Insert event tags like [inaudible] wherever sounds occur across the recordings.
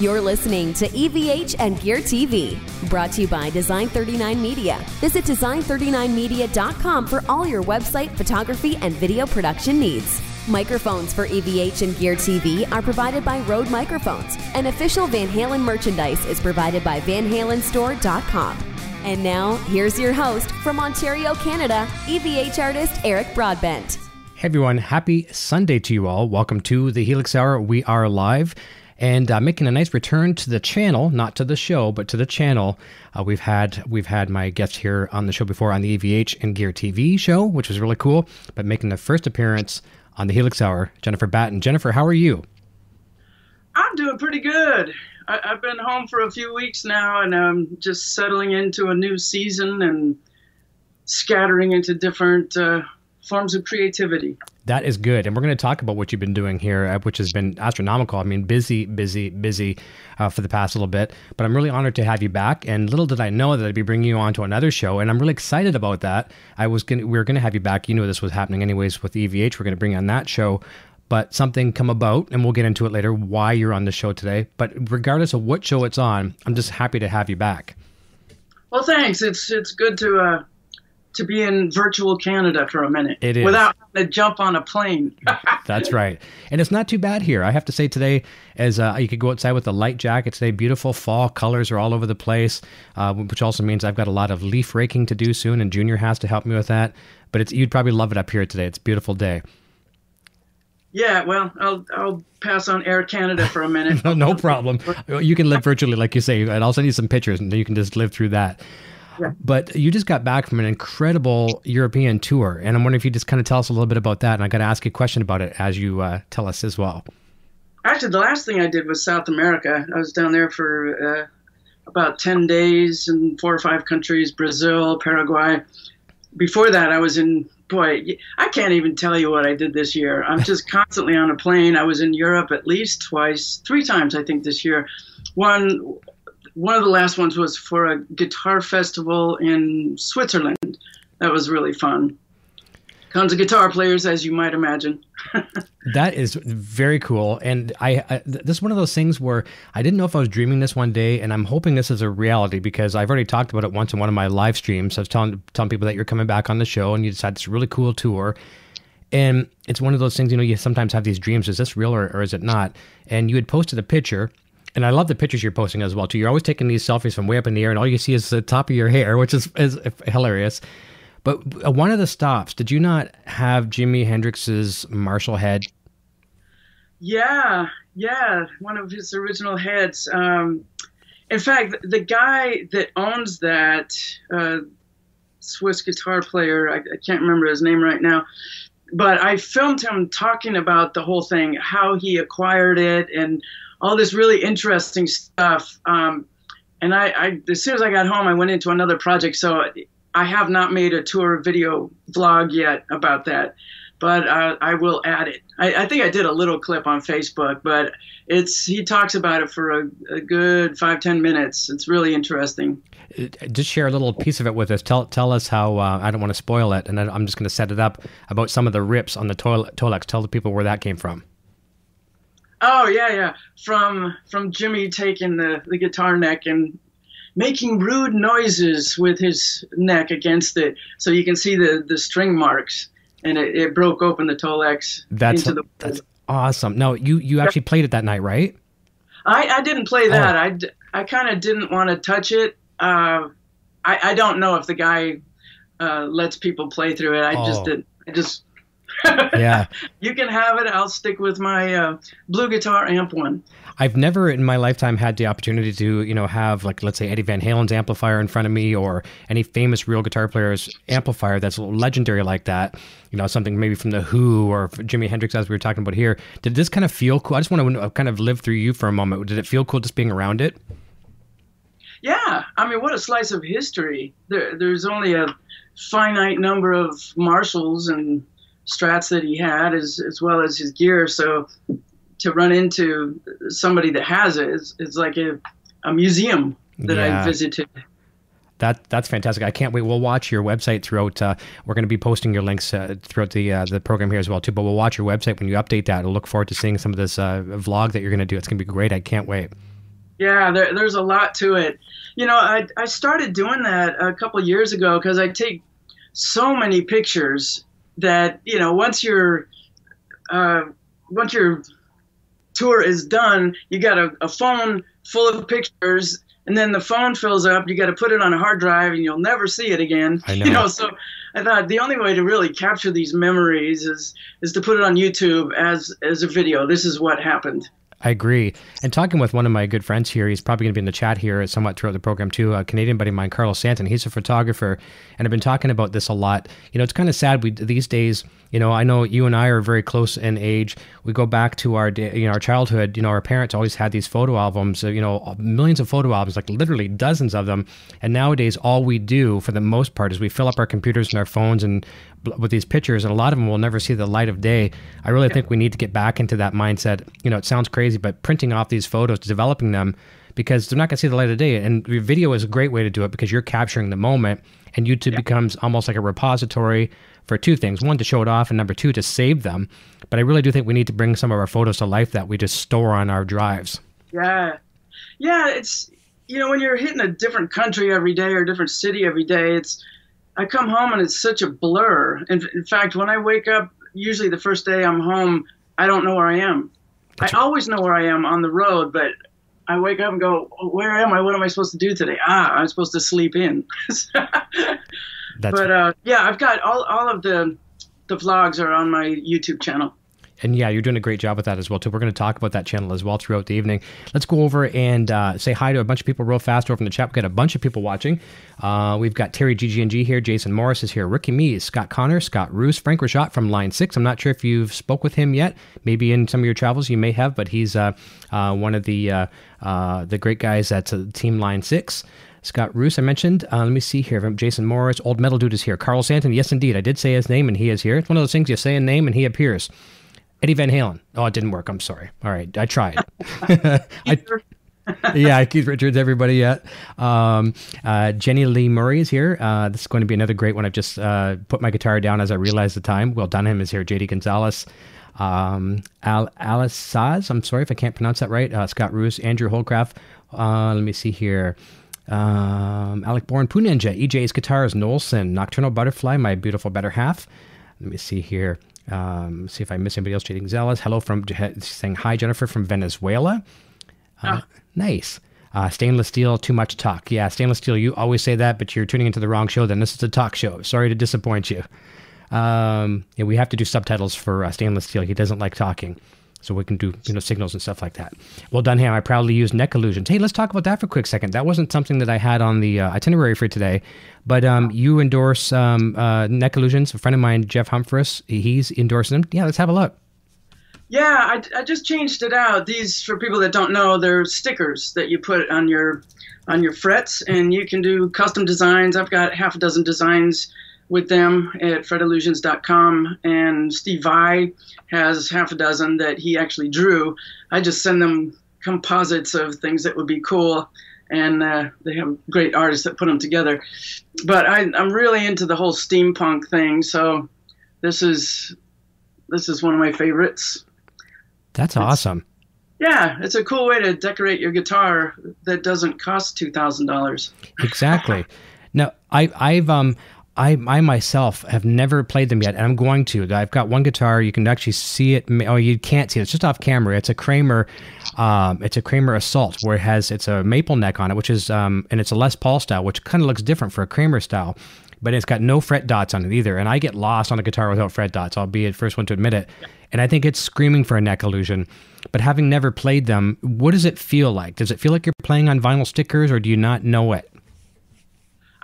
You're listening to EVH and Gear TV, brought to you by Design 39 Media. Visit design39media.com for all your website, photography, and video production needs. Microphones for EVH and Gear TV are provided by Rode Microphones, and official Van Halen merchandise is provided by VanHalenStore.com. And now, here's your host from Ontario, Canada, EVH artist Eric Broadbent. Hey everyone, happy Sunday to you all. Welcome to the Helix Hour. We are live and uh, making a nice return to the channel, not to the show, but to the channel. Uh, we've had we've had my guest here on the show before on the EVH and Gear TV show, which was really cool. But making the first appearance on the Helix Hour, Jennifer Batten. Jennifer, how are you? I'm doing pretty good. I, have been home for a few weeks now, and I'm just settling into a new season and scattering into different uh, forms of creativity. That is good. And we're going to talk about what you've been doing here, uh, which has been astronomical. I mean, busy, busy, busy uh, for the past little bit. But I'm really honored to have you back. And little did I know that I'd be bringing you on to another show. And I'm really excited about that. I was going we were going to have you back. You knew this was happening anyways with EVH. We're going to bring on that show. But something come about, and we'll get into it later, why you're on the show today. But regardless of what show it's on, I'm just happy to have you back. Well, thanks. It's it's good to uh, to be in virtual Canada for a minute. It is. Without having to jump on a plane. [laughs] That's right. [laughs] And it's not too bad here. I have to say today, as uh, you could go outside with a light jacket today, beautiful fall colors are all over the place, uh, which also means I've got a lot of leaf raking to do soon, and Junior has to help me with that. But it's you'd probably love it up here today. It's a beautiful day. Yeah, well, I'll I'll pass on Air Canada for a minute. no, [laughs] no problem. You can live virtually, like you say, and I'll send you some pictures, and you can just live through that. But you just got back from an incredible European tour, and I'm wondering if you just kind of tell us a little bit about that. And I got to ask you a question about it as you uh, tell us as well. Actually, the last thing I did was South America. I was down there for uh, about ten days in four or five countries: Brazil, Paraguay. Before that, I was in boy, I can't even tell you what I did this year. I'm just [laughs] constantly on a plane. I was in Europe at least twice, three times, I think, this year. One one of the last ones was for a guitar festival in Switzerland. That was really fun. Tons of guitar players, as you might imagine. [laughs] that is very cool, and I, I, this is one of those things where I didn't know if I was dreaming this one day, and I'm hoping this is a reality because I've already talked about it once in one of my live streams. I was telling telling people that you're coming back on the show, and you decided this really cool tour, and it's one of those things you know you sometimes have these dreams: is this real or, or is it not? And you had posted a picture and I love the pictures you're posting as well too. You're always taking these selfies from way up in the air, and all you see is the top of your hair, [laughs] which is, is hilarious. But uh, one of the stops, did you not have Jimi Hendrix's Marshall head? Yeah, yeah, one of his original heads. Um, in fact, the guy that owns that uh, Swiss guitar player, I, I can't remember his name right now, but I filmed him talking about the whole thing, how he acquired it, and all this really interesting stuff. Um, and I, I, as soon as I got home, I went into another project. So I have not made a tour video vlog yet about that, but uh, I will add it. I, I, think I did a little clip on Facebook, but it's he talks about it for a, a good five ten minutes. It's really interesting. Uh, just share a little piece of it with us. Tell tell us how. Uh, I don't want to spoil it, and I'm just going to set it up about some of the rips on the Tolex. Tell the people where that came from. Oh yeah, yeah. From from Jimi taking the, the guitar neck and making rude noises with his neck against it, so you can see the, the string marks, and it, it broke open the Tolex that's into the. That's awesome. No, you you actually played it that night, right? I, I didn't play that. Oh. I, I kind of didn't want to touch it. Uh, I I don't know if the guy uh, lets people play through it. I oh. just did. I just yeah. [laughs] you can have it. I'll stick with my uh, blue guitar amp one. I've never in my lifetime had the opportunity to, you know, have like let's say Eddie Van Halen's amplifier in front of me or any famous real guitar player's amplifier that's legendary like that. You know, something maybe from the Who or Jimi Hendrix as we were talking about here. Did this kind of feel cool? I just want to kind of live through you for a moment. Did it feel cool just being around it? Yeah, I mean, what a slice of history. There, there's only a finite number of Marshalls and strats that he had as as well as his gear. So to run into somebody that has it is, is like a, a museum that yeah. I visited. That that's fantastic. I can't wait. We'll watch your website throughout. Uh, we're going to be posting your links uh, throughout the uh, the program here as well too. But we'll watch your website when you update that. I look forward to seeing some of this uh, vlog that you're going to do. It's going to be great. I can't wait. Yeah, there, there's a lot to it. You know, I, I started doing that a couple years ago because I take so many pictures that you know once your uh, once your tour is done, you got a, a phone full of pictures and then the phone fills up. You got to put it on a hard drive, and you'll never see it again. I [laughs] know. You know, so I thought the only way to really capture these memories is is to put it on YouTube as as a video. This is what happened. I agree. And talking with one of my good friends here, he's probably going to be in the chat here somewhat throughout the program too. A Canadian buddy of mine, Carlos Santon. He's a photographer, and I've been talking about this a lot. You know, it's kind of sad. We these days, you know, I know you and I are very close in age. We go back to our you know our childhood. You know, our parents always had these photo albums. You know, millions of photo albums, like literally dozens of them. And nowadays, all we do for the most part is we fill up our computers and our phones and with these pictures, and a lot of them will never see the light of day. I really think we need to get back into that mindset. You know, it sounds crazy, but printing off these photos, developing them, because they're not going to see the light of day. And your video is a great way to do it because you're capturing the moment, and YouTube yeah. becomes almost like a repository for two things: one, to show it off, and number two, to save them. But I really do think we need to bring some of our photos to life that we just store on our drives. Yeah, yeah. It's you know when you're hitting a different country every day or a different city every day, it's I come home and it's such a blur. In, in fact, when I wake up, usually the first day I'm home, I don't know where I am. That's I always know where I am on the road, but I wake up and go, oh, "Where am I? What am I supposed to do today?" Ah, I'm supposed to sleep in. [laughs] but uh, yeah, I've got all all of the the vlogs are on my YouTube channel and yeah, you're doing a great job with that as well too. We're going to talk about that channel as well throughout the evening. Let's go over and uh, say hi to a bunch of people real fast over in the chat. We've got a bunch of people watching. Uh, we've got Terry GGNG here, Jason Morris is here, Ricky Mees, Scott Connor, Scott Roos, Frank Rashot from Line Six. I'm not sure if you've spoke with him yet. Maybe in some of your travels you may have, but he's uh, uh one of the uh, uh, the great guys at Team Line Six. Scott Roos, I mentioned. Uh, let me see here. Jason Morris, Old Metal Dude is here. Carl Santon, yes, indeed. I did say his name, and he is here. It's one of those things you say a name and he appears. Eddie Van Halen. Oh, it didn't work. I'm sorry. All right, I tried. [laughs] [laughs] I, [laughs] yeah, Keith Richards, everybody yet. Um, uh, Jenny Lee Murray is here. Uh, this is going to be another great one. I've just uh, put my guitar down as I realized the time. Will Dunham is here. JD Gonzalez. Um, Al- Alice Saz, I'm sorry if I can't pronounce that right. Uh, Scott Roos, Andrew Holcraft. Uh, let me see here. Um, Alec Bourne, Poo Ninja, EJ's Guitars, Nolson, Nocturnal Butterfly, My Beautiful Better Half. Let me see here. Um, see if I miss anybody else. Jading Gonzalez. Hello from saying hi, Jennifer from Venezuela. Uh, oh. Nice. Uh, stainless steel, too much talk. Yeah, stainless steel. You always say that, but you're tuning into the wrong show. Then this is a talk show. Sorry to disappoint you. Um, yeah, we have to do subtitles for uh, stainless steel. He doesn't like talking so we can do you know signals and stuff like that. Well Dunham, I proudly use neck illusions. Hey, let's talk about that for a quick second. That wasn't something that I had on the uh, itinerary for today, but um, you endorse um, uh, neck illusions. A friend of mine, Jeff Humphreys, he's endorsing them. Yeah, let's have a look. Yeah, I, I just changed it out. These, for people that don't know, they're stickers that you put on your on your frets, and you can do custom designs. I've got half a dozen designs with them at fretillusions.com, and Steve Vai has half a dozen that he actually drew. I just send them composites of things that would be cool, and uh, they have great artists that put them together. But I, I'm really into the whole steampunk thing, so this is this is one of my favorites. That's awesome. Yeah, it's a cool way to decorate your guitar that doesn't cost two thousand dollars. Exactly. [laughs] Now, I, I've um, I, I myself have never played them yet, and I'm going to. I've got one guitar. You can actually see it. Oh, you can't see it. It's just off camera. It's a Kramer. Um, it's a Kramer Assault, where it has it's a maple neck on it, which is um, and it's a Les Paul style, which kind of looks different for a Kramer style, but it's got no fret dots on it either. And I get lost on a guitar without fret dots. I'll be the first one to admit it. And I think it's screaming for a neck illusion. But having never played them, what does it feel like? Does it feel like you're playing on vinyl stickers, or do you not know it?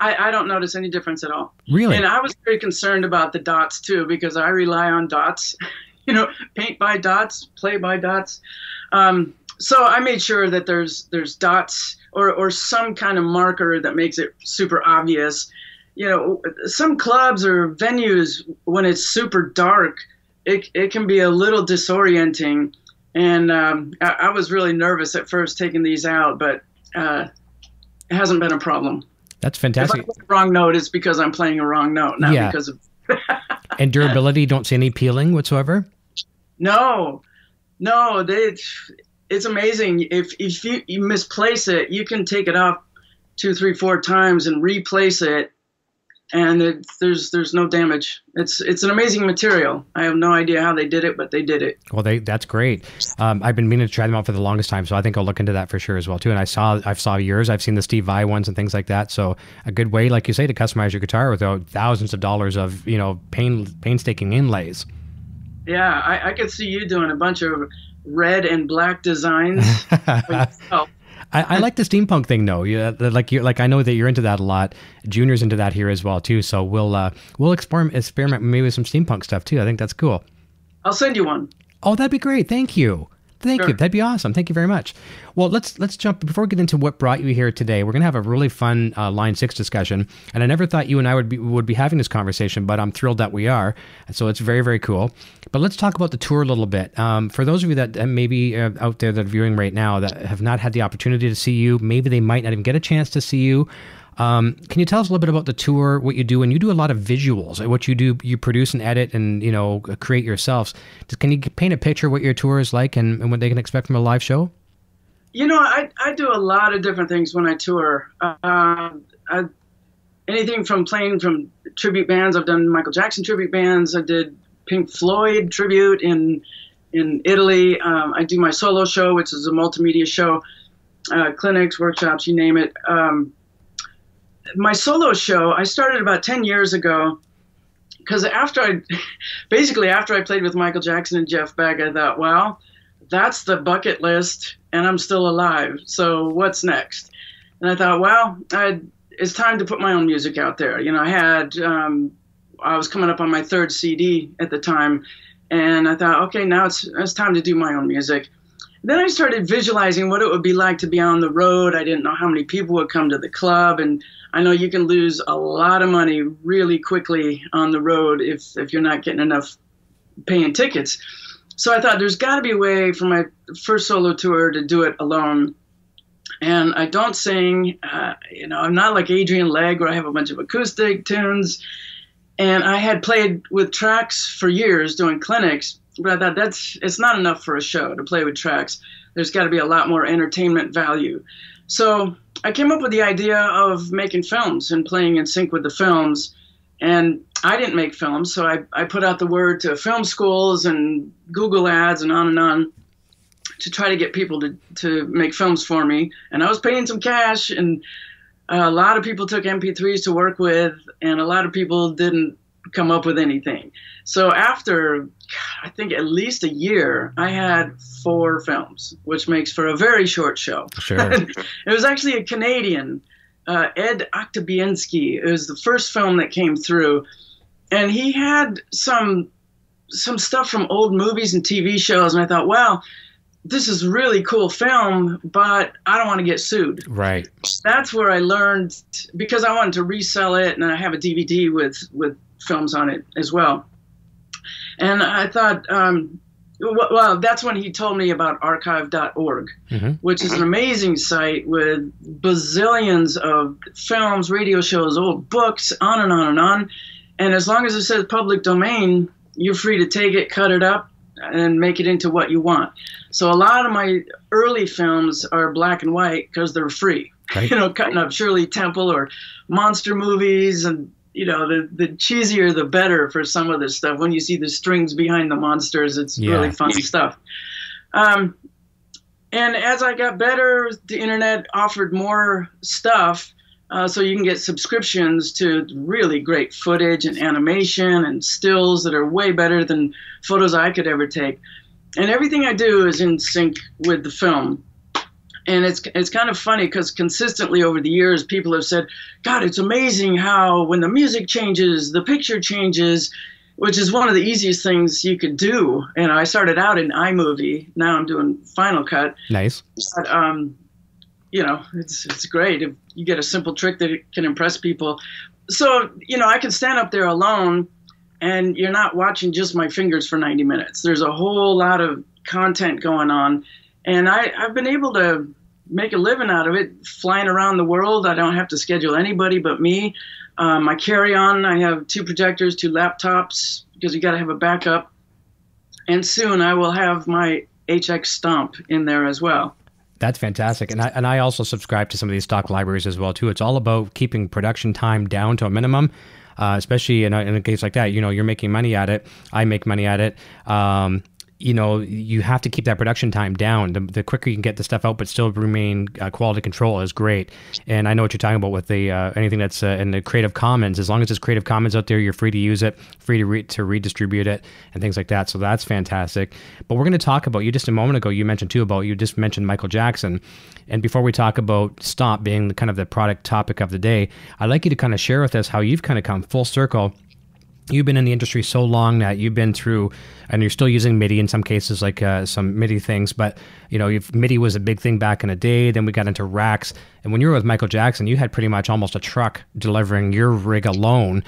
I, I don't notice any difference at all. Really? And I was very concerned about the dots too because I rely on dots. [laughs] you know, paint by dots, play by dots. Um, so I made sure that there's there's dots or or some kind of marker that makes it super obvious. You know, some clubs or venues when it's super dark, it it can be a little disorienting, and um, I, I, was really nervous at first taking these out, but uh, it hasn't been a problem. That's fantastic. If I wrong note, it's because I'm playing a wrong note, not yeah. because of. [laughs] and durability, don't see any peeling whatsoever. No, no, they. it's amazing. If if you, you misplace it, you can take it off two, three, four times and replace it, and it, there's there's no damage. It's it's an amazing material. I have no idea how they did it, but they did it. Well, they that's great. Um, I've been meaning to try them out for the longest time, so I think I'll look into that for sure as well too. And I saw I've saw yours. I've seen the Steve Vai ones and things like that. So a good way, like you say, to customize your guitar without thousands of dollars of you know pain painstaking inlays. Yeah, I, I could see you doing a bunch of red and black designs. [laughs] I, I, like the steampunk thing though. Yeah, like you like I know that you're into that a lot. Junior's into that here as well too. So we'll uh, we'll experiment experiment maybe with some steampunk stuff too. I think that's cool. I'll send you one. Oh, that'd be great. Thank you. Thank sure. you. That'd be awesome. Thank you very much. Well, let's let's jump before we get into what brought you here today. We're gonna have a really fun uh, Line Six discussion, and I never thought you and I would be would be having this conversation, but I'm thrilled that we are. So it's very very cool. But let's talk about the tour a little bit. Um, for those of you that maybe uh, out there that are viewing right now that have not had the opportunity to see you, maybe they might not even get a chance to see you. Um, can you tell us a little bit about the tour, what you do, and you do a lot of visuals, what you do, you produce and edit and you know create yourselves. Can you paint a picture what your tour is like and, and what they can expect from a live show? You know, I, I do a lot of different things when I tour. Uh, I, anything from playing from tribute bands. I've done Michael Jackson tribute bands. I did Pink Floyd tribute in in Italy. Um, I do my solo show, which is a multimedia show, uh, clinics, workshops, you name it. Um, my solo show I started about 10 years ago because after I [laughs] basically after I played with Michael Jackson and Jeff Beck, I thought, well, that's the bucket list, and I'm still alive. So what's next? And I thought, well, i it's time to put my own music out there. You know, I had um, I was coming up on my third CD at the time, and I thought, okay, now it's it's time to do my own music. Then I started visualizing what it would be like to be on the road. I didn't know how many people would come to the club, and I know you can lose a lot of money really quickly on the road if if you're not getting enough paying tickets. So I thought there's got to be a way for my first solo tour to do it alone. And I don't sing, uh, you know, I'm not like Adrian Legg where I have a bunch of acoustic tunes. And I had played with tracks for years doing clinics, but thought that's it's not enough for a show to play with tracks. There's got to be a lot more entertainment value. So I came up with the idea of making films and playing in sync with the films. And I didn't make films, so I, I put out the word to film schools and Google ads and on and on to try to get people to, to make films for me. And I was paying some cash, and a lot of people took MP3s to work with, and a lot of people didn't come up with anything. So after I think at least a year, I had four films, which makes for a very short show. Sure. [laughs] it was actually a Canadian, uh, Ed Oktobienski. It was the first film that came through, and he had some some stuff from old movies and TV shows, and I thought, wow. This is really cool film, but I don't want to get sued. Right. That's where I learned because I wanted to resell it, and I have a DVD with with films on it as well. And I thought, um, well, that's when he told me about archive.org, mm-hmm. which is an amazing site with bazillions of films, radio shows, old books, on and on and on. And as long as it says public domain, you're free to take it, cut it up, and make it into what you want. So a lot of my early films are black and white because they're free. Right. [laughs] You know, cutting up Shirley Temple or monster movies and you know, the the cheesier the better for some of this stuff. When you see the strings behind the monsters, it's yeah. really funny stuff. Um, and as I got better, the internet offered more stuff. Uh, so you can get subscriptions to really great footage and animation and stills that are way better than photos I could ever take. And everything I do is in sync with the film and it's it's kind of funny because consistently over the years people have said god it's amazing how when the music changes the picture changes which is one of the easiest things you could do. And i started out in imovie. Now i'm doing final cut. Nice. But, um, you know it's it's great if you get a simple trick that can impress people. So you know i can stand up there alone and you're not watching just my fingers for 90 minutes. There's a whole lot of content going on and I, I've been able to make a living out of it, flying around the world. I don't have to schedule anybody but me. Um, I carry on. I have two projectors, two laptops, because you got to have a backup. And soon I will have my HX Stomp in there as well. That's fantastic, and I and I also subscribe to some of these stock libraries as well too. It's all about keeping production time down to a minimum. Uh, especially in a, in a case like that, you know, you're making money at it. I make money at it. Um, you know, you have to keep that production time down. The, the quicker you can get the stuff out, but still remain uh, quality control is great. And I know what you're talking about with the uh, anything that's uh, in the Creative Commons. As long as it's Creative Commons out there, you're free to use it, free to re- to redistribute it, and things like that. So that's fantastic. But we're going to talk about you just a moment ago. You mentioned too about you just mentioned Michael Jackson, and before we talk about Stomp being the, kind of the product topic of the day, I'd like you to kind of share with us how you've kind of come full circle you've been in the industry so long that you've been through and you're still using midi in some cases like uh, some midi things but you know if midi was a big thing back in the day then we got into racks and when you were with michael jackson you had pretty much almost a truck delivering your rig alone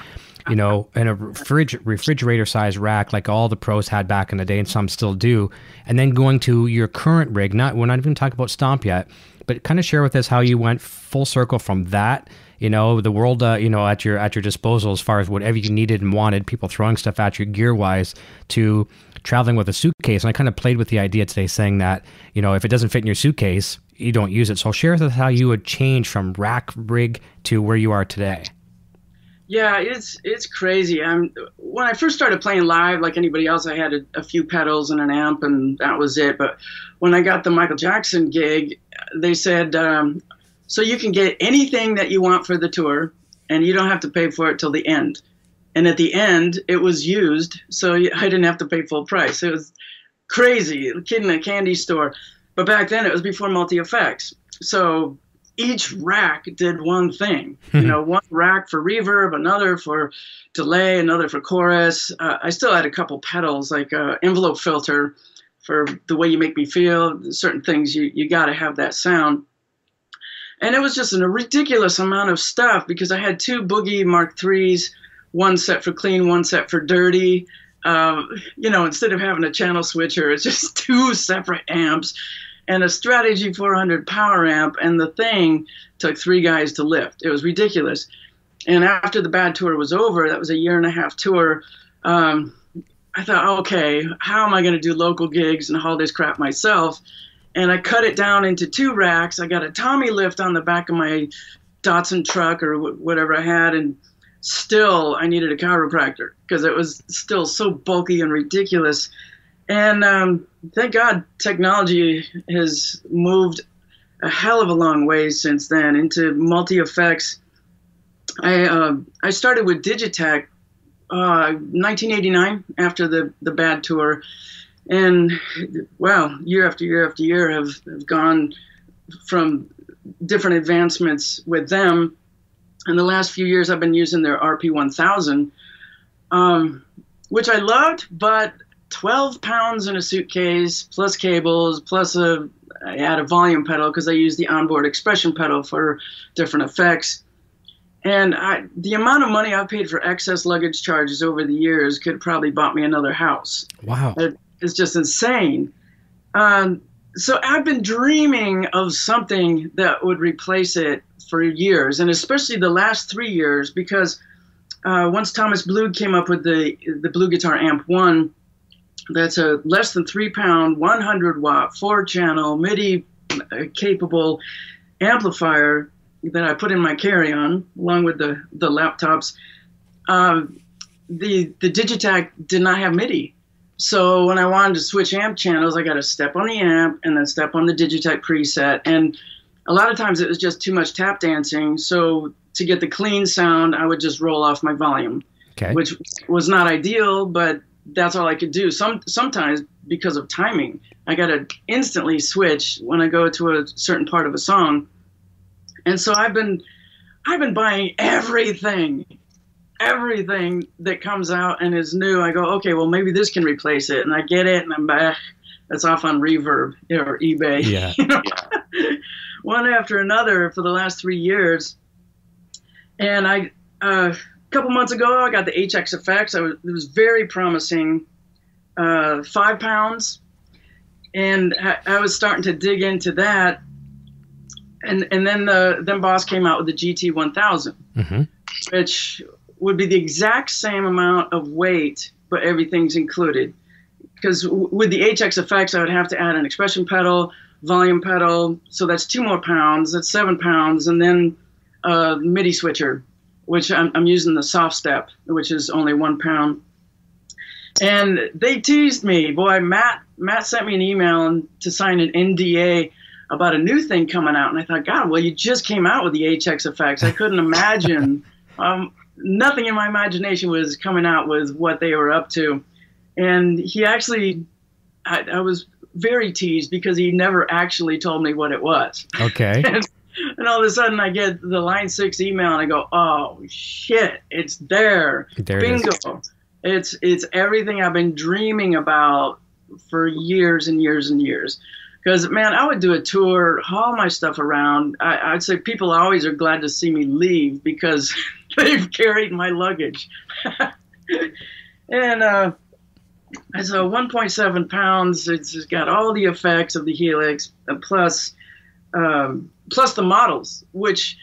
you know in a refrig- refrigerator size rack like all the pros had back in the day and some still do and then going to your current rig not we're not even talking about stomp yet but kind of share with us how you went full circle from that you know the world uh, you know at your at your disposal as far as whatever you needed and wanted people throwing stuff at you gear wise to traveling with a suitcase. And i kind of played with the idea today saying that you know if it doesn't fit in your suitcase you don't use it. So I'll share with us how you would change from rack rig to where you are today. Yeah it's it's crazy. I'm when i first started playing live like anybody else i had a, a few pedals and an amp and that was it. But when i got the michael jackson gig they said um, so you can get anything that you want for the tour, and you don't have to pay for it till the end. And at the end, it was used, so I didn't have to pay full price. It was crazy, a kid in a candy store. But back then, it was before multi effects. So each rack did one thing. [laughs] you know, one rack for reverb, another for delay, another for chorus. Uh, I still had a couple pedals, like uh, envelope filter for the way you make me feel. Certain things you you got to have that sound and it was just a ridiculous amount of stuff because I had two Boogie Mark threes, one set for clean, one set for dirty. Um, you know, instead of having a channel switcher, it's just [laughs] two separate amps and a Strategy 400 power amp, and the thing took three guys to lift. It was ridiculous. And after the bad tour was over, that was a year and a half tour. Um, I thought, okay, how am I going to do local gigs and haul this crap myself? And I cut it down into two racks. I got a Tommy lift on the back of my Datsun truck or whatever I had, and still I needed a chiropractor because it was still so bulky and ridiculous. And um, thank God technology has moved a hell of a long way since then into multi effects. I uh, I started with Digitech, uh, 1989 after the the bad tour, and well, year after year after year have, have gone from different advancements with them. In the last few years, I've been using their RP1000, um, which I loved, but 12 pounds in a suitcase, plus cables, plus a I had a volume pedal because I use the onboard expression pedal for different effects. And I, the amount of money I've paid for excess luggage charges over the years could probably bought me another house. Wow. It, is just insane. Um, so I've been dreaming of something that would replace it for years, and especially the last three years, because uh, once Thomas Blug came up with the the Blue Guitar Amp One, that's a less than three pound, 100 watt, four channel MIDI uh, capable amplifier that I put in my carry on along with the the laptops. Uh, the the Digitakt did not have MIDI, so when I wanted to switch amp channels, I got to step on the amp and then step on the Digitech preset. And a lot of times it was just too much tap dancing. So to get the clean sound, I would just roll off my volume, okay. which was not ideal, but that's all I could do. Some sometimes because of timing, I got to instantly switch when I go to a certain part of a song. And so I've been I've been buying everything everything that comes out and is new, I go, okay, well maybe this can replace it, and I get it, and I'm back. That's off on Reverb or eBay. Yeah. [laughs] One after another for the last three years, and I uh, a couple months ago I got the HX Effects. I was, it was very promising, uh, five pounds, and I, I was starting to dig into that. And, and then the then Boss came out with the GT 1000, mm-hmm. which would be the exact same amount of weight, but everything's included. because w- with the HX effects, I would have to add an expression pedal, volume pedal. So that's two more pounds. That's seven pounds, and then a MIDI switcher, which I'm, I'm using the soft step, which is only one pound. And they teased me, boy. Matt Matt sent me an email to sign an NDA about a new thing coming out, and I thought, God, well, you just came out with the HX effects. I couldn't imagine. [laughs] um, nothing in my imagination was coming out with what they were up to and he actually, I, I, was very teased because he never actually told me what it was. Okay. [laughs] and, and, all of a sudden, I get the Line Six email, and I go, "Oh shit, it's there! there Bingo! It it's it's everything I've been dreaming about for years and years and years." Because man, I would do a tour, haul my stuff around. I, I'd say people always are glad to see me leave because [laughs] [laughs] they've carried my luggage. [laughs] and uh, so 1.7 pounds. It's got all the effects of the Helix, uh, plus um, plus the models, which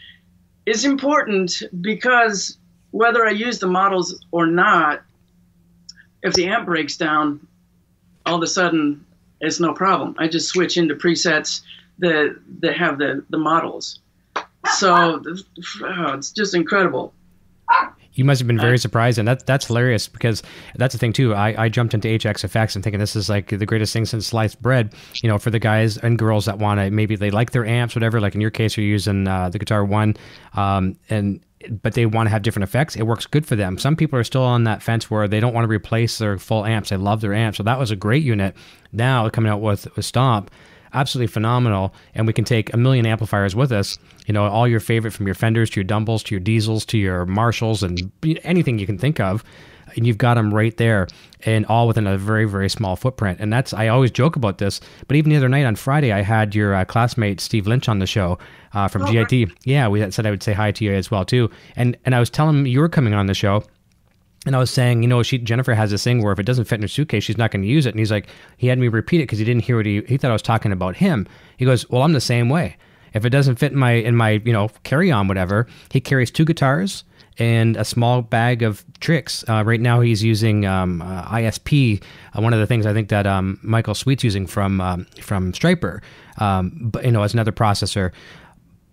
is important because whether I use the models or not, if the amp breaks down, all of a sudden it's no problem. I just switch into presets that that have the the models. So oh, it's just incredible you must have been very surprised, and that that's hilarious because that's the thing too. I, I jumped into HX effects and thinking this is like the greatest thing since sliced bread. You know, for the guys and girls that want to maybe they like their amps, whatever. Like in your case, you're using uh, the Guitar One, um, and but they want to have different effects. It works good for them. Some people are still on that fence where they don't want to replace their full amps. They love their amps, so that was a great unit. Now coming out with with Stomp absolutely phenomenal. And we can take a million amplifiers with us. You know, all your favorite from your Fenders to your Dumbles to your Diesels to your Marshalls and anything you can think of. And you've got them right there, and all within a very, very small footprint. And that's I always joke about this, but even the other night on Friday, I had your uh, classmate Steve Lynch on the show uh, from oh, GIT. Right. Yeah, we said I would say hi to you as well too. And and I was telling him you were coming on the show, and I was saying, you know, she Jennifer has this thing where if it doesn't fit in her suitcase, she's not going to use it. And he's like, he had me repeat it because he didn't hear what he he thought I was talking about him. He goes, well, I'm the same way. If it doesn't fit in my in my you know carry on whatever, he carries two guitars and a small bag of tricks. Uh, right now, he's using um, uh, ISP, uh, one of the things I think that um, Michael Sweet's using from um, from Stryper. um, but you know, as another processor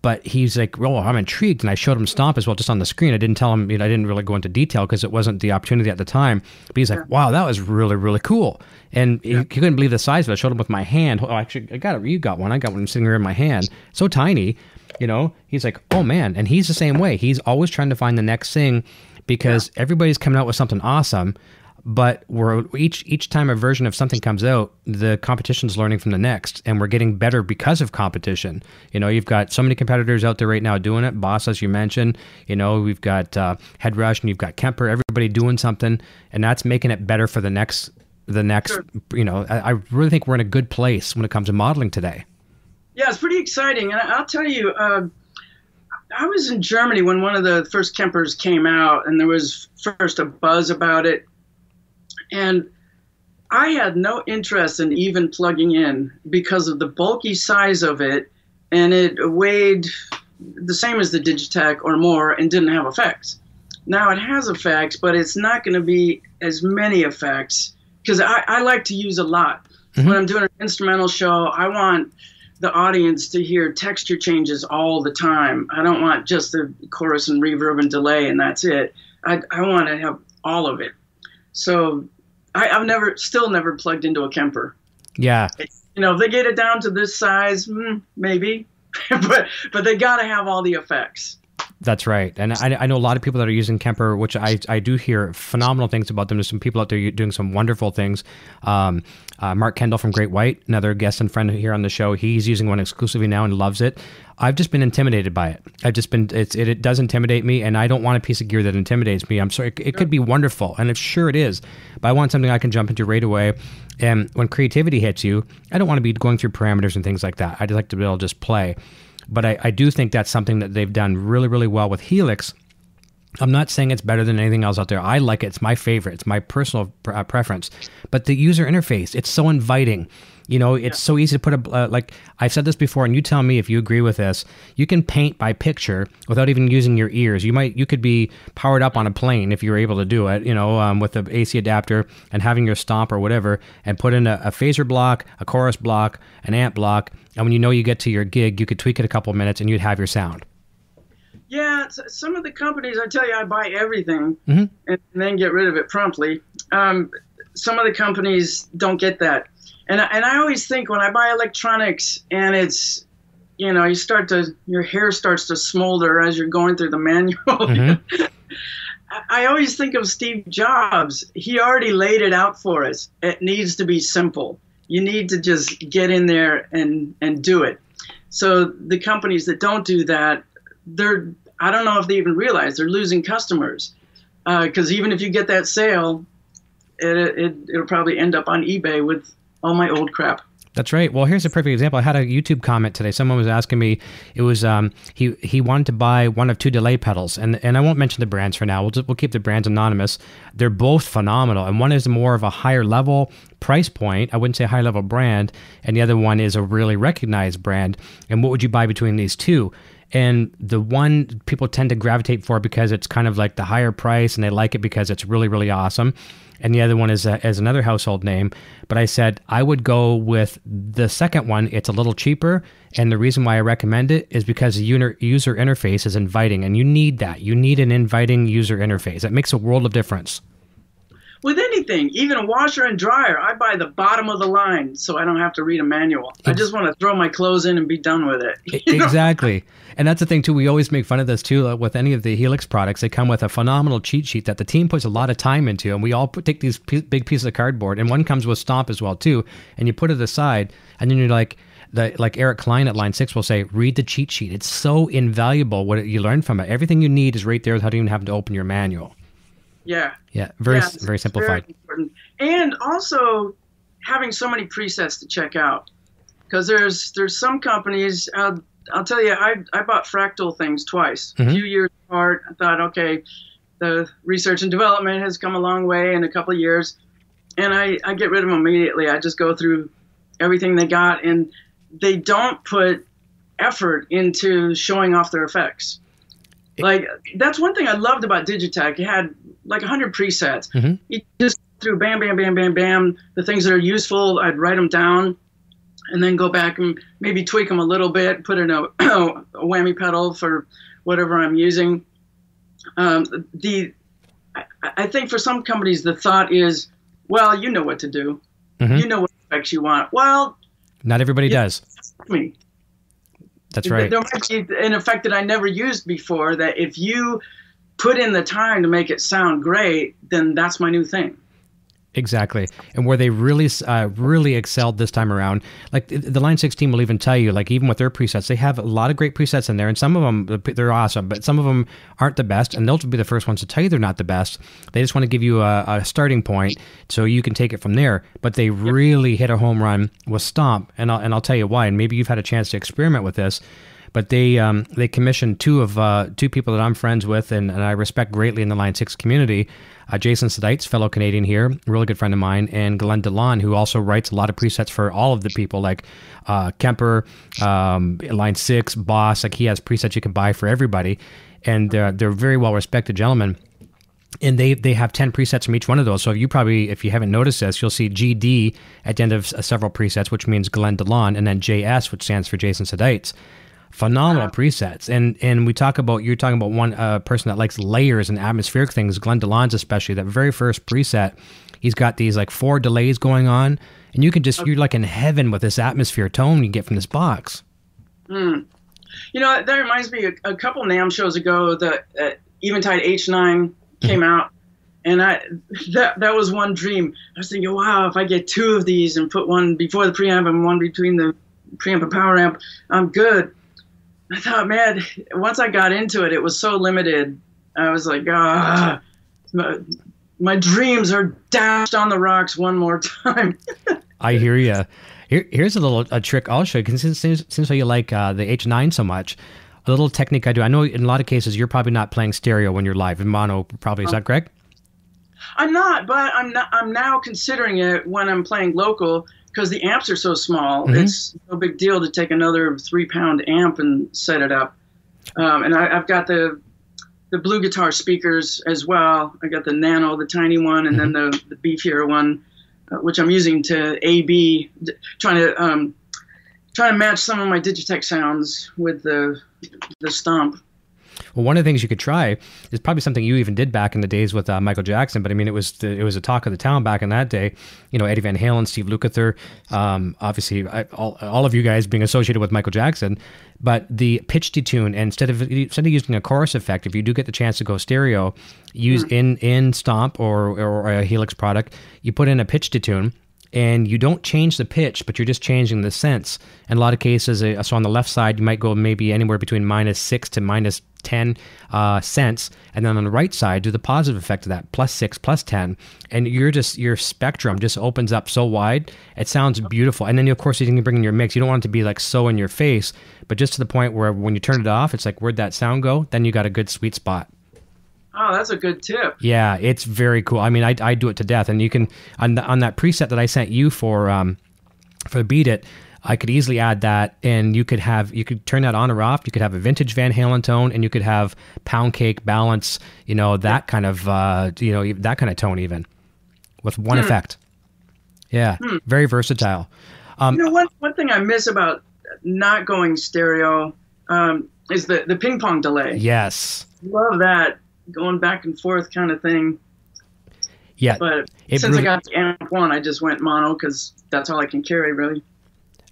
but he's like, "Oh, I'm intrigued," and I showed him Stomp as well, just on the screen. I didn't tell him, you know, I didn't really go into detail because it wasn't the opportunity at the time. But he's like, "Wow, that was really, really cool," and yeah. he, he, couldn't believe the size of it. I showed him with my hand. Oh, actually, I got it. You got one. I got one sitting here in my hand, so tiny. You know, he's like, "Oh man," and he's the same way. He's always trying to find the next thing because yeah. everybody's coming out with something awesome but we're each each time a version of something comes out the competition's learning from the next and we're getting better because of competition. You know you've got so many competitors out there right now doing it. Boss as you mentioned you know we've got uh, headrush and you've got kemper everybody doing something and that's making it better for the next the next sure. you know I, I, really think we're in a good place when it comes to modeling today. Yeah it's pretty exciting and i'll tell you uh, I was in Germany when one of the first Kempers came out, and there was first a buzz about it and I had no interest in even plugging in because of the bulky size of it, and it weighed the same as the Digitech or more and didn't have effects. Now it has effects, but it's not going to be as many effects because I, I, like to use a lot. Mm-hmm. When I'm doing an instrumental show, I want the audience to hear texture changes all the time. I don't want just the chorus and reverb and delay and that's it. I, I want to have all of it. So I, have never, still never plugged into a Kemper. Yeah. You know, if they get it down to this size, hmm, maybe, [laughs] but but they got to have all the effects. That's right, and I, I know a lot of people that are using Kemper, which I, I do hear phenomenal things about them. There's some people out there doing some wonderful things. Um, uh, Mark Kendall from Great White, another guest and friend here on the show, he's using one exclusively now and loves it. I've just been intimidated by it. I've just been it, it does intimidate me, and I don't want a piece of gear that intimidates me. I'm sorry, it, it could be wonderful, and if sure it is, but I want something I can jump into right away. And when creativity hits you, I don't want to be going through parameters and things like that. I'd like to be able to just play. But I, I do think that's something that they've done really, really well with Helix I'm not saying it's better than anything else out there. I like it. It's my favorite. It's my personal uh, preference. But the user interface, it's so inviting. You know, it's yeah. so easy to put a uh, like I've said this before, and you tell me if you agree with this. You can paint by picture without even using your ears. You might you could be powered up on a plane if you were able to do it. You know, um, with the AC adapter and having your stomp or whatever, and put in a, a phaser block, a chorus block, an amp block, and when you know you get to your gig, you could tweak it a couple minutes, and you'd have your sound. Yeah, some of the companies, I tell you, I buy everything mm-hmm. and then get rid of it promptly. Um, some of the companies don't get that and I, and I always think when I buy electronics and it's you know you start to your hair starts to smolder as you're going through the manual. [laughs] Mm-hmm. I always think of Steve Jobs. He already laid it out for us. It needs to be simple. You need to just get in there and and do it. So the companies that don't do that, they're I don't know if they even realize they're losing customers because uh, even if you get that sale, it, it it'll probably end up on eBay with all my old crap. That's right. Well, here's a perfect example. I had a YouTube comment today. Someone was asking me. It was um, he he wanted to buy one of two delay pedals, and and I won't mention the brands for now. We'll just, we'll keep the brands anonymous. They're both phenomenal, and one is more of a higher level price point. I wouldn't say high level brand, and the other one is a really recognized brand. And what would you buy between these two? And the one people tend to gravitate for because it's kind of like the higher price, and they like it because it's really really awesome and the other one is, a, is another household name. But I said I would go with the second one. It's a little cheaper, and the reason why I recommend it is because the user interface is inviting, and you need that. You need an inviting user interface. It makes a world of difference with anything, even a washer and dryer, I buy the bottom of the line so I don't have to read a manual. I just want to throw my clothes in and be done with it. [laughs] exactly. And that's the thing too. We always make fun of this too uh, with any of the Helix products. They come with a phenomenal cheat sheet that the team puts a lot of time into, and we all put, take these p- big pieces of cardboard, and one comes with Stomp as well too, and you put it aside, and then you're like. The, like Eric Klein at Line Six will say, read the cheat sheet. It's so invaluable what you learn from it. Everything you need is right there without even having to open your manual. Yeah. Yeah. Very yeah, very simplified. Very and also having so many presets to check out because there's there's some companies. Uh, I'll tell you, I I bought fractal things twice, mm-hmm. a few years apart. I thought, okay, the research and development has come a long way in a couple of years, and I I get rid of them immediately. I just go through everything they got, and they don't put effort into showing off their effects. Like that's one thing I loved about Digitech. It had like 100 presets. Mm-hmm. You just through bam, bam, bam, bam, bam. The things that are useful, I'd write them down, and then go back and maybe tweak them a little bit. Put in a, [clears throat] a whammy pedal for whatever I'm using. Um, the I, I, think for some companies the thought is, well, you know what to do. Mm-hmm. You know what effects you want. Well, not everybody does. Me. That's right. There might be an effect that I never used before that if you put in the time to make it sound great, then that's my new thing. Exactly, and where they really, uh, really excelled this time around, like the Line 16 will even tell you, like even with their presets, they have a lot of great presets in there, and some of them they're awesome, but some of them aren't the best, and they'll be the first ones to tell you they're not the best. They just want to give you a, a starting point so you can take it from there. But they really hit a home run with Stomp, and I'll, and I'll tell you why. And maybe you've had a chance to experiment with this but they um, they commissioned two of uh, two people that I'm friends with and, and I respect greatly in the Line Six community. Uh, Jason Sadites, fellow Canadian here, really good friend of mine, and Glenn DeLaune, who also writes a lot of presets for all of the people like uh, Kemper, um, Line Six, Boss. Like he has presets you can buy for everybody, and they're, they're very well respected gentlemen and they they have 10 presets from each one of those so you probably if you haven't noticed this you'll see gd at the end of uh, several presets which means glenn delaune and then js which stands for jason sadites phenomenal presets. And and we talk about you're talking about one uh, person that likes layers and atmospheric things. Glenn DeLaune's especially that very first preset. He's got these like four delays going on, and you can just you're like in heaven with this atmosphere tone you get from this box. Hmm. You know that reminds me. A, a couple NAMM shows ago, the uh, Eventide H9 came mm-hmm. out, and I that that was one dream. I was thinking, wow, if I get two of these and put one before the preamp and one between the preamp and power amp, I'm good. I thought, man, once I got into it, it was so limited. I was like, ah, my, my dreams are dashed on the rocks one more time. [laughs] I hear you. Here, here's a little a trick I'll show you. Since, since, since you like uh, the H9 so much, a little technique I do. I know in a lot of cases you're probably not playing stereo when you're live in mono. Probably is that correct? I'm not, but I'm not. I'm now considering it when I'm playing local because the amps are so small. Mhm. It's no big deal to take another three pound amp and set it up. Um, and I, I've got the the blue guitar speakers as well. I got the nano, the tiny one, and then the, the beefier one, uh, which I'm using to A/B, d- trying to um, trying to match some of my Digitech sounds with the the stomp. Well, one of the things you could try is probably something you even did back in the days with uh, Michael Jackson. But I mean, it was the, it was a talk of the town back in that day. You know, Eddie Van Halen, Steve Lukather, um, obviously I, all, all of you guys being associated with Michael Jackson. But the pitch detune, and instead of instead of using a chorus effect, if you do get the chance to go stereo, use in in Stomp or or a Helix product, you put in a pitch detune and you don't change the pitch, but you're just changing the sense. In a lot of cases, so on the left side, you might go maybe anywhere between minus six to minus 10 uh, cents. And then on the right side, do the positive effect of that, plus six, plus 10. And you're just, your spectrum just opens up so wide. It sounds beautiful. And then, of course, you can bring in your mix. You don't want it to be like so in your face, but just to the point where when you turn it off, it's like, where'd that sound go? Then you got a good sweet spot. Oh, that's a good tip. Yeah, it's very cool. I mean, I, I do it to death, and you can on the, on that preset that I sent you for um for Beat It. I could easily add that, and you could have you could turn that on or off. You could have a vintage Van Halen tone, and you could have pound cake balance. You know that kind of uh, you know that kind of tone even with one effect. Yeah, very versatile. Um, You know, one one thing I miss about not going stereo um, is the the ping pong delay. Yes, Love that going back and forth kind of thing. yeah. But since really- I got the amp one, I just went mono because that's all I can carry really.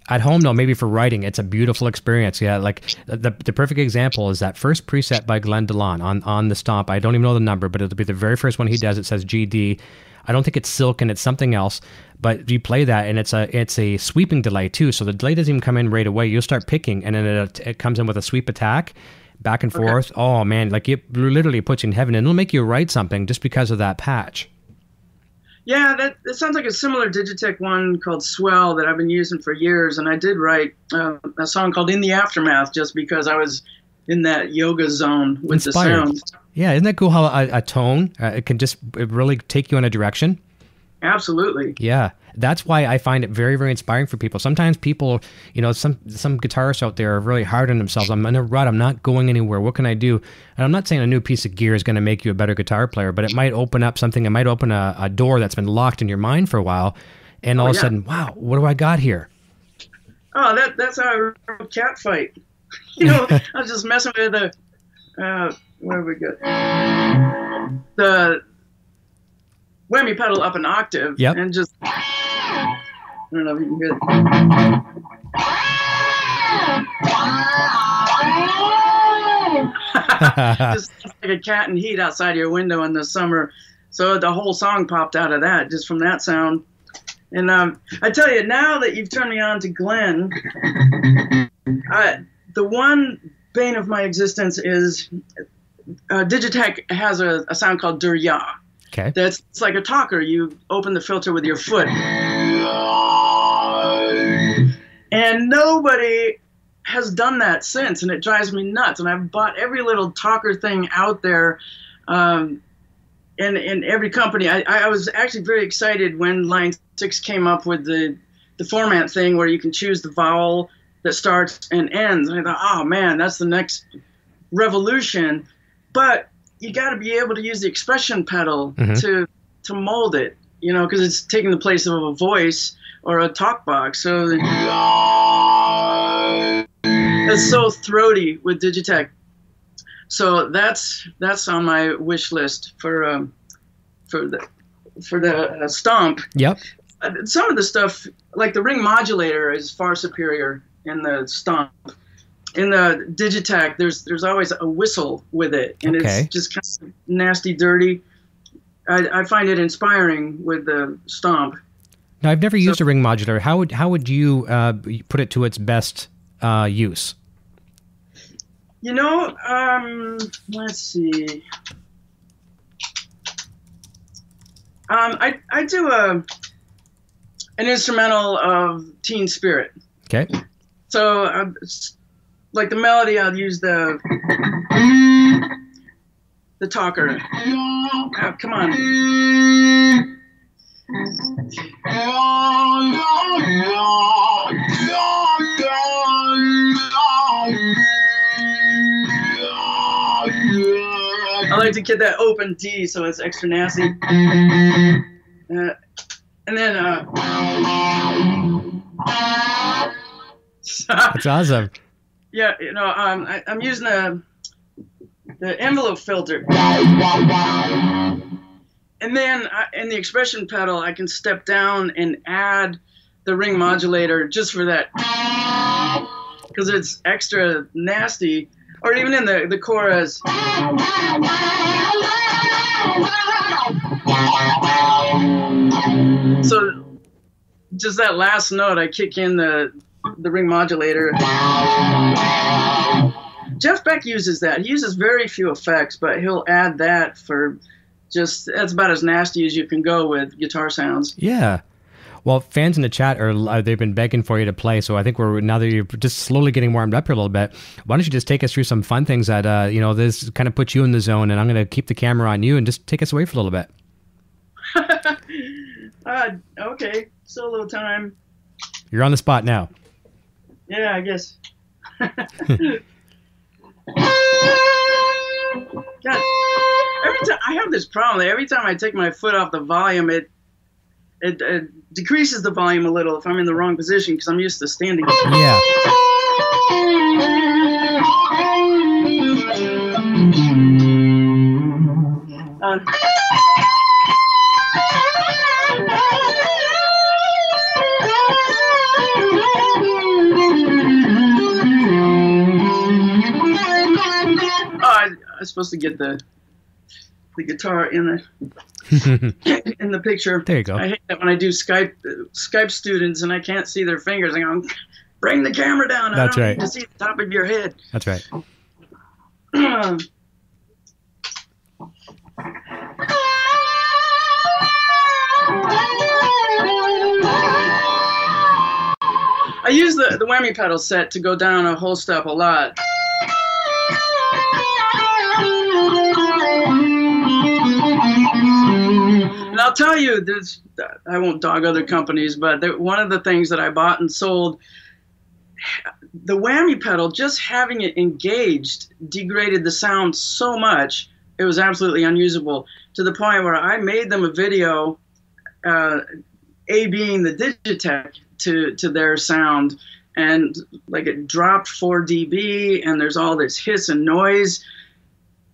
At home, though, maybe for writing, it's a beautiful experience. Yeah, like the the perfect example is that first preset by Glenn DeLaune on on the Stomp. I don't even know the number, but it'll be the very first one he does. It says GD. I don't think it's Silken. It's something else. But you play that, and it's a it's a sweeping delay too. So the delay doesn't even come in right away. You'll start picking, and then it, it comes in with a sweep attack, back and forth. Oh man, like it literally puts you in heaven, and it'll make you write something just because of that patch. Yeah, that, that sounds like a similar Digitech one called Swell that I've been using for years. And I did write uh, a song called In the Aftermath just because I was in that yoga zone with Inspired. the sound. Yeah, isn't that cool how a, a tone uh, it can just it really take you in a direction? Absolutely. Yeah, that's why I find it very, very inspiring for people. Sometimes people, you know, some some guitarists out there are really hard on themselves. I'm in a rut. I'm not going anywhere. What can I do? And I'm not saying a new piece of gear is going to make you a better guitar player, but it might open up something. It might open a, a door that's been locked in your mind for a while, and all of a sudden, wow, what do I got here? Oh, that that's how I wrote Cat Fight. [laughs] You know, [laughs] I was just messing with the uh, where we go the whammy pedal up an octave, Yep. and just I don't know if you can hear it. [laughs] just like a cat in heat outside your window in the summer. So the whole song popped out of that, just from that sound. And um, I tell you, now that you've turned me on to Glenn, the one bane of my existence is uh, Digitech has a, a sound called Dur Ya. Okay. That's it's like a talker. You open the filter with your foot. And nobody has done that since, and it drives me nuts. And I've bought every little talker thing out there. Um, in, in every company, I, I was actually very excited when Line 6 came up with the, the format thing where you can choose the vowel that starts and ends. And I thought, oh man, that's the next revolution. But you got to be able to use the expression pedal Mhm. to to mold it, you know, because it's taking the place of a voice or a talk box. So it's so throaty with Digitech. So that's that's on my wish list for um, for the for the uh, stomp. Yep. Uh, Some of the stuff, like the ring modulator, is far superior in the stomp. In the Digitech, there's there's always a whistle with it, and Okay. it's just kind of nasty, dirty. I, I find it inspiring with the stomp. Now I've never used a ring modulator. How would how would you uh, put it to its best uh, use? You know, um, let's see. Um, I I do a an instrumental of Teen Spirit. Okay. So s- like the melody, I'll use the the talker. Oh, come on. I like to get that open D so it's extra nasty. Uh, and then, uh, That's awesome. Yeah, you know, um, I, I'm using the the envelope filter, and then I, in the expression pedal, I can step down and add the ring modulator just for that, because it's extra nasty. Or even in the the chorus. So just that last note, I kick in the the ring modulator. Jeff Beck uses that. He uses very few effects, but he'll add that for just that's about as nasty as you can go with guitar sounds. Yeah. Well, fans in the chat are uh, they've been begging for you to play, so I think we're now that you're just slowly getting warmed up here a little bit. Why don't you just take us through some fun things that uh, you know this kind of puts you in the zone, and I'm going to keep the camera on you and just take us away for a little bit. [laughs] Uh, okay, solo time. You're on the spot now. Yeah, I guess. [laughs] God, every time I have this problem. Every time I take my foot off the volume, it it, it decreases the volume a little if I'm in the wrong position because I'm used to standing. Yeah. Uh, I, I was supposed to get the the guitar in the [laughs] in the picture. There you go. I hate that when I do Skype uh, Skype students and I can't see their fingers. I go, bring the camera down. That's I don't right. to see the top of your head. That's right. I use the, the whammy pedal set to go down a whole step a lot. And I'll tell you, this, I won't dog other companies, but one of the things that I bought and sold, the whammy pedal, just having it engaged, degraded the sound so much, it was absolutely unusable to the point where I made them a video, uh, A being the Digitech to, to their sound, and like it dropped 4 dB, and there's all this hiss and noise.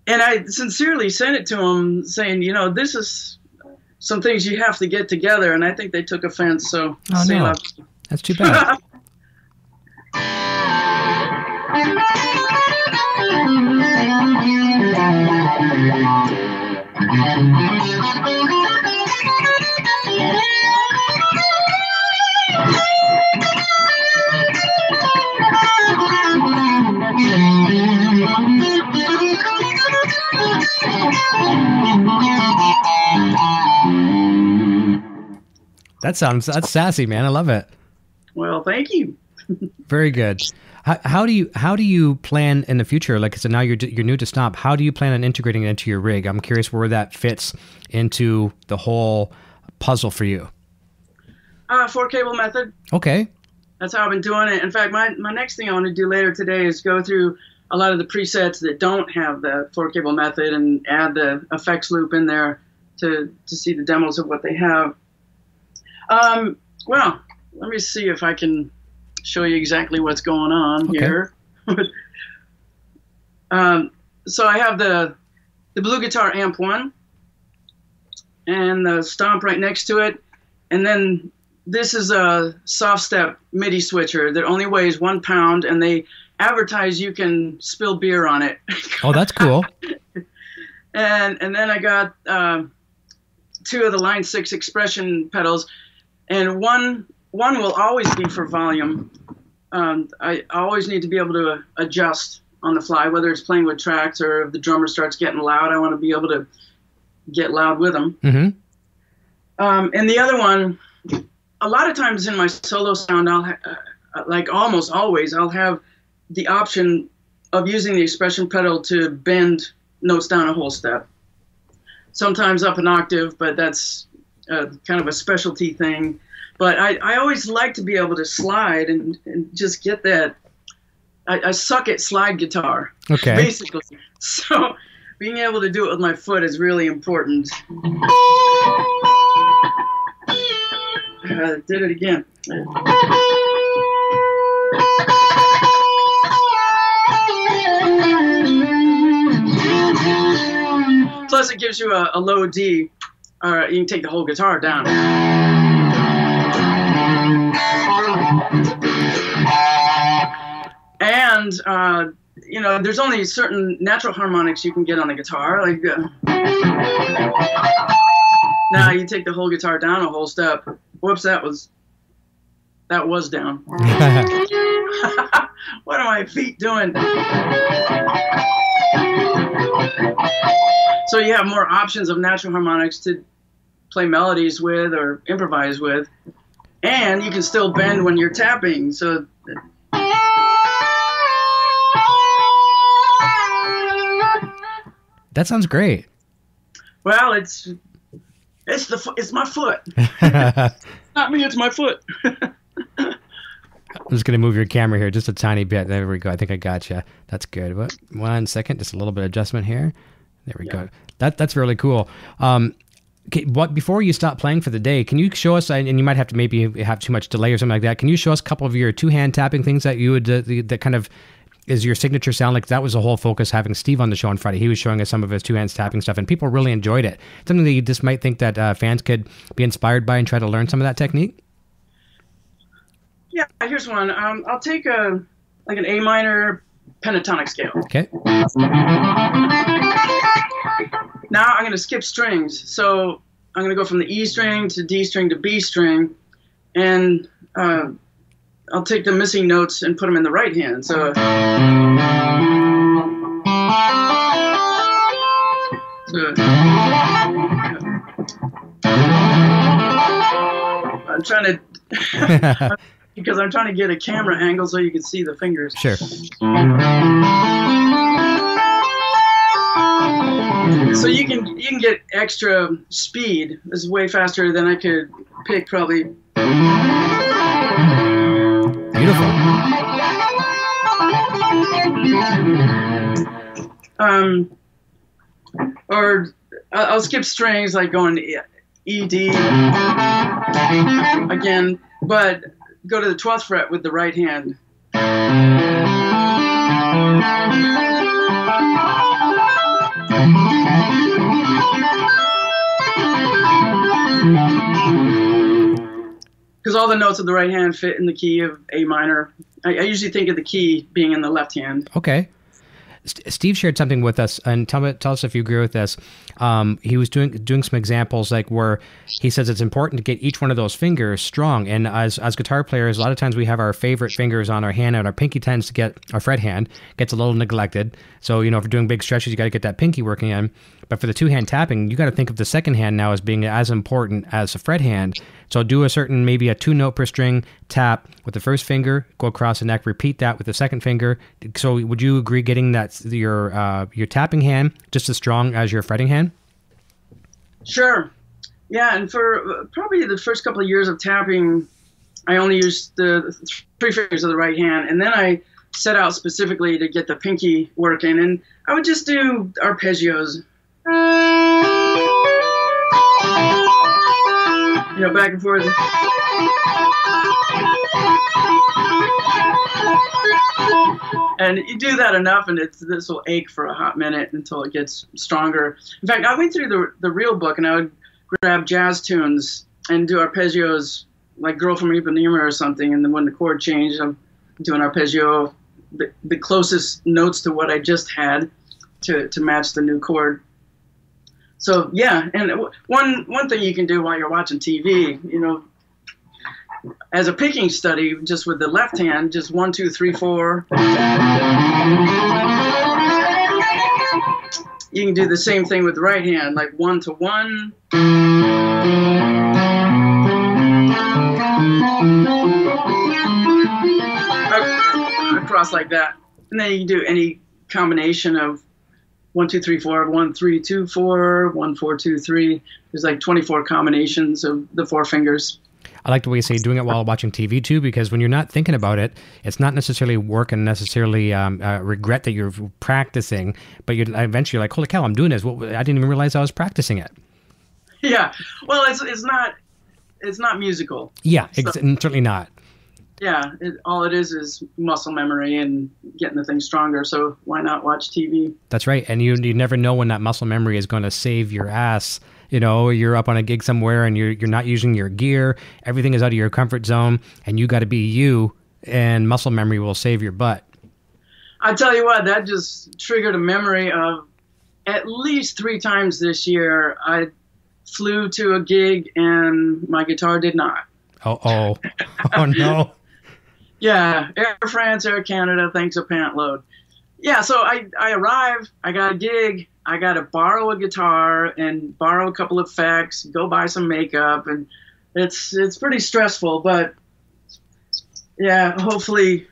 And I sincerely sent it to them saying, you know, this is some things you have to get together, and I think they took offense. So, Oh, no. love. That's too bad. [laughs] [laughs] That sounds that's sassy, man. I love it. well, thank you. [laughs] Very good. How, how do you how do you plan in the future? Like so now you're you're new to Stomp. How do you plan on integrating it into your rig? I'm curious where that fits into the whole puzzle for you. Uh, four cable method. Okay. That's how I've been doing it. In fact, my, my next thing I want to do later today is go through a lot of the presets that don't have the four cable method and add the effects loop in there to, to see the demos of what they have. Um, well, let me see if I can show you exactly what's going on Okay. here. [laughs] um, so I have the the Blue Guitar Amp 1 and the Stomp right next to it. And then this is a SoftStep MIDI switcher that only weighs one pound, and they advertise you can spill beer on it. [laughs] Oh, that's cool. and and then I got um two of the Line Six expression pedals, and one one will always be for volume. Um, I always need to be able to adjust on the fly, whether it's playing with tracks or if the drummer starts getting loud, I want to be able to get loud with them. hmm Um, and the other one, a lot of times in my solo sound, I'll ha- uh, like almost always, I'll have the option of using the expression pedal to bend notes down a whole step. Sometimes up an octave, but that's uh, kind of a specialty thing. But I, I always like to be able to slide and, and just get that. I, I suck at slide guitar, Okay. basically. [laughs] So being able to do it with my foot is really important. Uh, did it again. Plus, it gives you a, a low D. You can take the whole guitar down. And uh, you know, there's only certain natural harmonics you can get on the guitar. Like uh, now, you take the whole guitar down a whole step. Whoops, that was that was down. [laughs] [laughs] what are my feet doing? So you have more options of natural harmonics to play melodies with or improvise with, and you can still bend when you're tapping. So that sounds great. well, it's it's the it's my foot, [laughs] not me. It's my foot. [laughs] I'm just gonna move your camera here just a tiny bit. There we go. I think I got you. That's good. What? One second. Just a little bit of adjustment here. There we go. That that's really cool. Um, okay, what before you stop playing for the day, can you show us? And you might have to maybe have too much delay or something like that. Can you show us a couple of your two hand tapping things that you would uh, the- that kind of is your signature sound? Like that was the whole focus having Steve on the show on Friday. He was showing us some of his two hands tapping stuff, and people really enjoyed it. Something that you just might think that uh, fans could be inspired by and try to learn some of that technique. Yeah, here's one. Um, I'll take a like an A minor pentatonic scale. Okay. Now I'm going to skip strings. So I'm going to go from the E string to D string to B string, and uh, I'll take the missing notes and put them in the right hand. So. So. I'm trying to. [laughs] because I'm trying to get a camera angle so you can see the fingers. Sure. So you can you can get extra speed. This is way faster than I could pick probably. Beautiful. Um, or I'll skip strings like going E D again, but go to the twelfth fret with the right hand. Because all the notes of the right hand fit in the key of A minor. I, I usually think of the key being in the left hand. Okay. St- Steve shared something with us, and tell me, tell us if you agree with this. Um, he was doing doing some examples like where he says it's important to get each one of those fingers strong. And as as guitar players, a lot of times we have our favorite fingers on our hand, and our pinky tends to get our fret hand gets a little neglected. So you know, if you're doing big stretches, you got to get that pinky working in. But for the two hand tapping, you got to think of the second hand now as being as important as the fret hand. So do a certain maybe a two note per string tap with the first finger, go across the neck, repeat that with the second finger. So would you agree getting that your uh, your tapping hand just as strong as your fretting hand? Sure. Yeah, and for uh, probably the first couple of years of tapping, I only used the three fingers of the right hand, and then I set out specifically to get the pinky working, and I would just do arpeggios. You know, back and forth. And you do that enough, and it's this will ache for a hot minute until it gets stronger. In fact, I went through the the real book, and I would grab jazz tunes and do arpeggios like "Girl from Ipanema" or something, and then when the chord changed, I'm doing arpeggio, the, the closest notes to what I just had to to match the new chord. So yeah, and one one thing you can do while you're watching TV, you know, as a picking study, just with the left hand, just one, two, three, four. You can do the same thing with the right hand, like one to one. Ac- across like that, and then you can do any combination of one two three four one three two four one four two three. There's like 24 combinations of the four fingers. I like the way you say doing it while watching TV too, because when you're not thinking about it, it's not necessarily work and necessarily um, uh, regret that you're practicing, but you're eventually like, holy cow, I'm doing this. Well, I didn't even realize I was practicing it. [laughs] Yeah, well, it's it's not it's not musical. Yeah, so, certainly not. Yeah, it, all it is is muscle memory and getting the thing stronger. So why not watch TV? That's right, and you you never know when that muscle memory is going to save your ass you know you're up on a gig somewhere and you're you're not using your gear everything is out of your comfort zone and you got to be you and muscle memory will save your butt i tell you what that just triggered a memory of at least three times this year i flew to a gig and my guitar did not oh oh [laughs] oh no yeah air france air canada thanks a pant load yeah so i i arrive i got a gig I got to borrow a guitar and borrow a couple of effects, go buy some makeup, and it's it's pretty stressful. But yeah, hopefully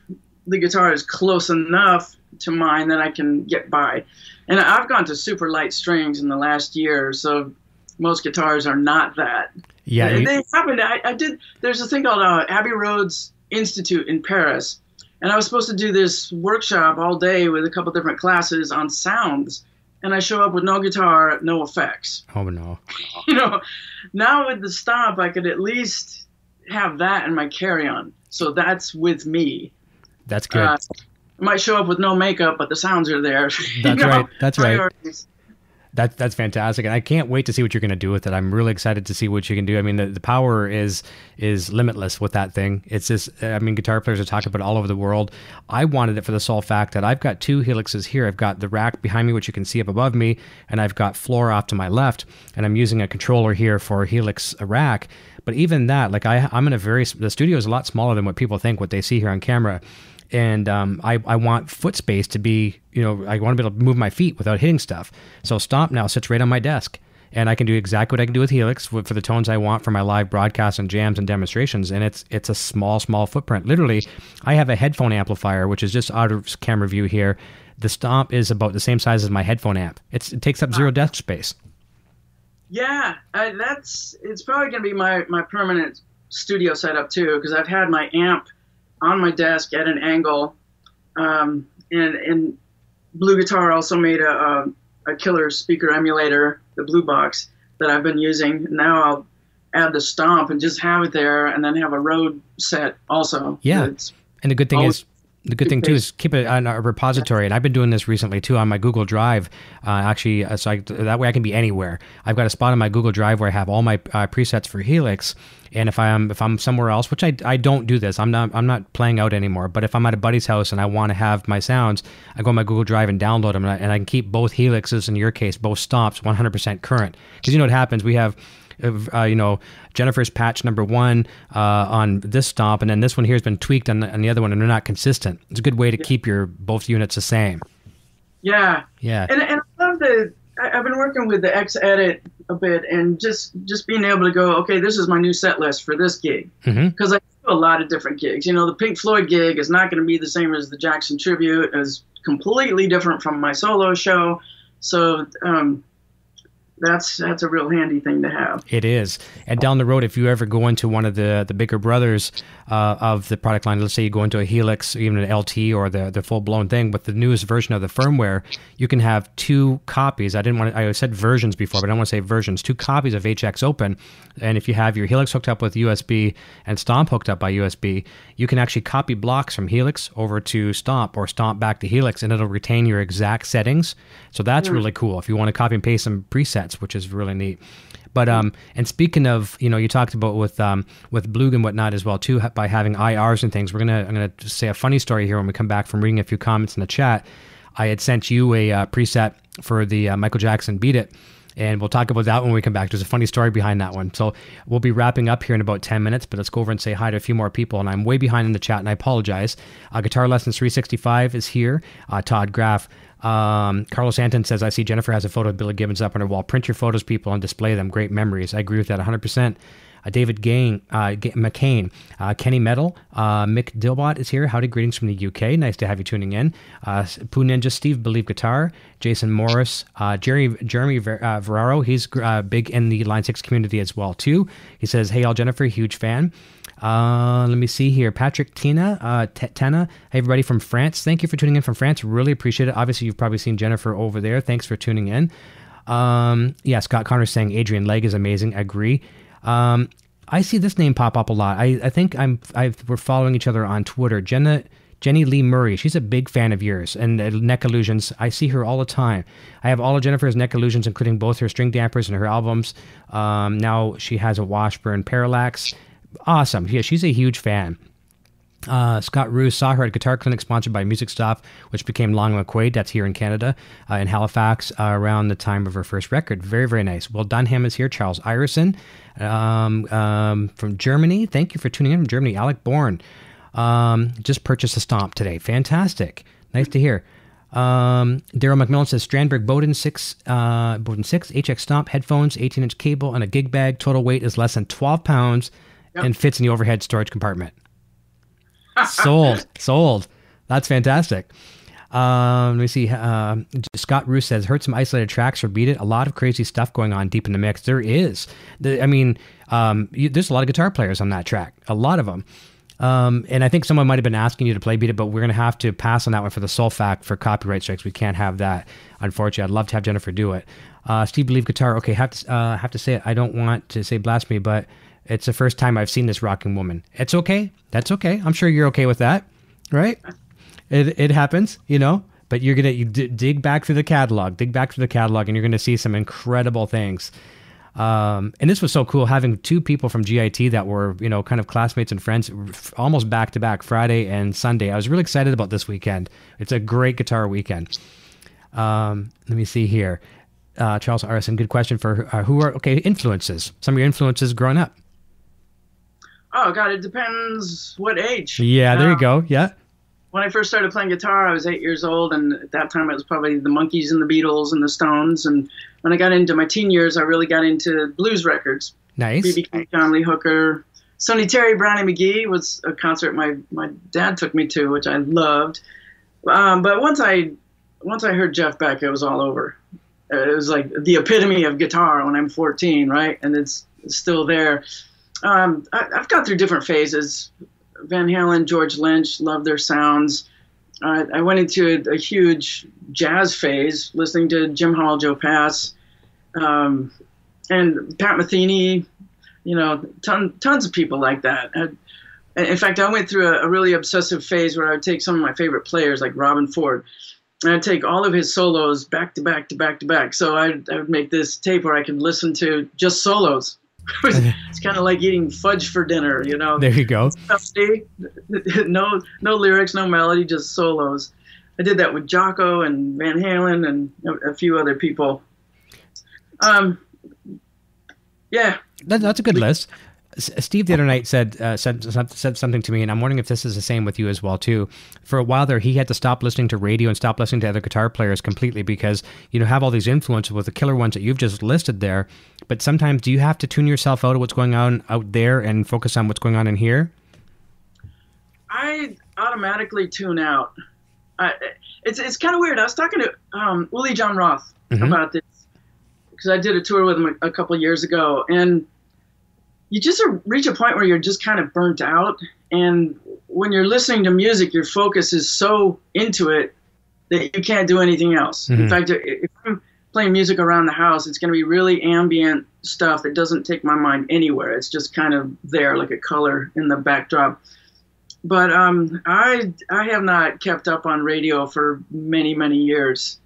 the guitar is close enough to mine that I can get by. And I've gone to super light strings in the last year, so most guitars are not that. Yeah, they, they happen. I, I, did. There's a thing called uh, Abbey Roads Institute in Paris, and I was supposed to do this workshop all day with a couple different classes on sounds and I show up with no guitar, no effects. Oh no. [laughs] you know, now with the stomp, I could at least have that in my carry-on. So that's with me. That's good. Uh, I might show up with no makeup, but the sounds are there. [laughs] That's you know? right. That's Priorities. That, that's fantastic, and I can't wait to see what you're going to do with it. I'm really excited to see what you can do. I mean, the, the power is is limitless with that thing. It's just, I mean, guitar players are talking about all over the world. I wanted it for the sole fact that I've got two helixes here. I've got the rack behind me, which you can see up above me, and I've got floor off to my left, and I'm using a controller here for helix rack. But even that, like I, I'm in a very the studio is a lot smaller than what people think, what they see here on camera and um, I, I want foot space to be, you know, I want to be able to move my feet without hitting stuff. So Stomp now sits right on my desk, and I can do exactly what I can do with Helix for, for the tones I want for my live broadcasts and jams and demonstrations. And it's it's a small, small footprint. Literally, I have a headphone amplifier, which is just out of camera view here. The Stomp is about the same size as my headphone amp. It's, it takes up zero desk space. Yeah, uh, that's it's probably going to be my my permanent studio setup too, because I've had my amp on my desk at an angle. Um, and, and Blue Guitar also made a, a, a, killer speaker emulator, the Blue Box, that I've been using. Now I'll add the stomp and just have it there and then have a Rode set also. Yeah. And the good thing is the good thing too is keep it on a repository, and I've been doing this recently too on my Google Drive. Uh, actually, uh, so I, that way I can be anywhere. I've got a spot on my Google Drive where I have all my uh, presets for Helix, and if I'm if I'm somewhere else, which I, I don't do this, I'm not I'm not playing out anymore. But if I'm at a buddy's house and I want to have my sounds, I go on my Google Drive and download them, and I, and I can keep both Helixes in your case, both stomps, 100% current. Because you know what happens, we have uh, you know, Jennifer's patch number one uh, on this stomp, and then this one here has been tweaked on the, on the other one, and they're not consistent. It's a good way to yeah. keep your both units the same. Yeah. Yeah. And, and I love the. I've been working with the X-Edit a bit, and just just being able to go, okay, this is my new set list for this gig, because mm-hmm. I do a lot of different gigs. You know, the Pink Floyd gig is not going to be the same as the Jackson tribute. It's completely different from my solo show. So um, that's that's a real handy thing to have. It is. And down the road, if you ever go into one of the the bigger brothers uh, of the product line, let's say you go into a Helix, even an LT, or the the full blown thing, with the newest version of the firmware, you can have two copies. I didn't want to, I said versions before, but I don't want to say versions. Two copies of HX Open, and if you have your Helix hooked up with USB and Stomp hooked up by USB, you can actually copy blocks from Helix over to Stomp or Stomp back to Helix, and it'll retain your exact settings. So that's mm. really cool. If you want to copy and paste some presets which is really neat. But um, and speaking of, you know, you talked about with um, with Blue and whatnot as well too by having IRs and things. We're gonna I'm gonna say a funny story here when we come back from reading a few comments in the chat. I had sent you a uh, preset for the uh, Michael Jackson "Beat It," and we'll talk about that when we come back. There's a funny story behind that one. So we'll be wrapping up here in about 10 minutes, but let's go over and say hi to a few more people. And I'm way behind in the chat, and I apologize. Uh, Guitar Lessons 365 is here. Uh, Todd Graff, um, Carlos Anton says, I see Jennifer has a photo of Billy Gibbons up on her wall. Print your photos, people, and display them. Great memories. I agree with that 100%. uh, David Gang, uh, G- McCain, uh, Kenny Metal, uh, Mick Dilbot is here. Howdy, greetings from the UK. Nice to have you tuning in. Uh, Poo Ninja Steve, Believe Guitar, Jason Morris, uh, Jerry Jeremy Ver, uh, Ferraro. He's uh, big in the Line Six community as well too. He says, "Hey, all Jennifer, huge fan." Uh, let me see here. Patrick Tina, uh. Hey, everybody from France. Thank you for tuning in from France. Really appreciate it. Obviously, you've probably seen Jennifer over there. Thanks for tuning in. Um, yeah, Scott Connor saying Adrian Legg is amazing. I agree. Um, I see this name pop up a lot. I, I think I'm i we're following each other on Twitter. Jenna Jenny Lee Murray. She's a big fan of yours and uh, Neck Illusions. I see her all the time. I have all of Jennifer's Neck Illusions, including both her string dampers and her albums. Um, now she has a Washburn Parallax. Awesome. Yeah, she's a huge fan. Uh, Scott Roos saw her at Guitar Clinic, sponsored by Music Stop, which became Long McQuade. That's here in Canada, uh, in Halifax, uh, around the time of her first record. Very, very nice. Will Dunham is here. Charles Ireson um, um, from Germany. Thank you for tuning in from Germany. Alec Bourne um, just purchased a Stomp today. Fantastic. Nice to hear. Um, Daryl McMillan says Strandberg Boden 6, uh, Boden 6, HX Stomp, headphones, 18 inch cable, and a gig bag. Total weight is less than 12 pounds and fits in the overhead storage compartment. sold, [laughs] sold. That's fantastic. Um, let me see. Uh, Scott Roos says, heard some isolated tracks or beat it. A lot of crazy stuff going on deep in the mix. There is. The, I mean, um, you, there's a lot of guitar players on that track, a lot of them. Um, and I think someone might have been asking you to play beat it, but we're going to have to pass on that one for the sole fact for copyright strikes. We can't have that, unfortunately. I'd love to have Jennifer do it. Uh, Steve Believe Guitar. Okay, have to, uh, have to say it. I don't want to say blasphemy, but it's the first time I've seen this rocking woman. It's okay. That's okay. I'm sure you're okay with that, right? It, it happens, you know. But you're gonna you d- dig back through the catalog, dig back through the catalog, and you're gonna see some incredible things. Um, and this was so cool having two people from GIT that were, you know, kind of classmates and friends, almost back to back Friday and Sunday. I was really excited about this weekend. It's a great guitar weekend. Um, let me see here. Uh, Charles Arison, good question for uh, who are okay influences. Some of your influences growing up. Oh God, it depends what age. Yeah, there you go. Yeah. When I first started playing guitar, I was eight years old, and at that time it was probably the Monkees and the Beatles and the Stones. And when I got into my teen years, I really got into blues records. Nice. B.B. King, John Lee Hooker, Sonny Terry, Brownie McGhee was a concert my my dad took me to, which I loved. Um, but once I once I heard Jeff Beck, it was all over. It was like the epitome of guitar when I'm 14, right? And it's still there um, I, have gone through different phases. Van Halen, George Lynch, love their sounds. Uh, I went into a, a, huge jazz phase, listening to Jim Hall, Joe Pass, um, and Pat Metheny. You know, ton, tons of people like that. I, in fact, I went through a, a, really obsessive phase where I would take some of my favorite players, like Robben Ford, and I'd take all of his solos back to back to back to back. So I'd, I would make this tape where I could listen to just solos [laughs] it's kind of like eating fudge for dinner, you know. There you go. [laughs] no, no lyrics, no melody, just solos. I did that with Jaco and Van Halen and a, a few other people. Um, yeah, that, that's a good list. Steve the other night said, uh, said said something to me, and I'm wondering if this is the same with you as well too. For a while there, he had to stop listening to radio and stop listening to other guitar players completely because you know have all these influences with the killer ones that you've just listed there. But sometimes, do you have to tune yourself out of what's going on out there and focus on what's going on in here? I automatically tune out. I, it's it's kind of weird. I was talking to um, Uli John Roth mm-hmm. about this because I did a tour with him a, a couple years ago, and you just reach a point where you're just kind of burnt out. And when you're listening to music, your focus is so into it that you can't do anything else. Mm-hmm. In fact, if I'm playing music around the house, it's going to be really ambient stuff that doesn't take my mind anywhere. It's just kind of there, like a color in the backdrop. But um, I I have not kept up on radio for many many years.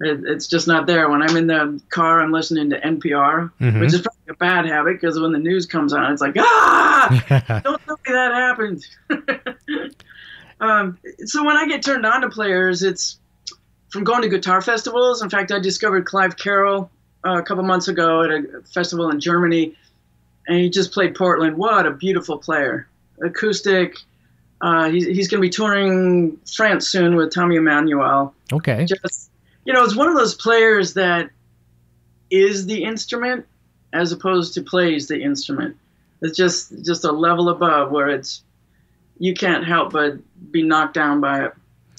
It, it's just not there. When I'm in the car, I'm listening to NPR, mm-hmm. which is probably a bad habit because when the news comes on, it's like, ah, [laughs] don't tell me that happened. [laughs] um, so when I get turned on to players, it's from going to guitar festivals. In fact, I discovered Clive Carroll uh, a couple months ago at a festival in Germany, and he just played Portland. What a beautiful player! Acoustic. Uh, he's he's going to be touring France soon with Tommy Emmanuel. Okay. Just you know, it's one of those players that is the instrument as opposed to plays the instrument. It's just just a level above where it's you can't help but be knocked down by it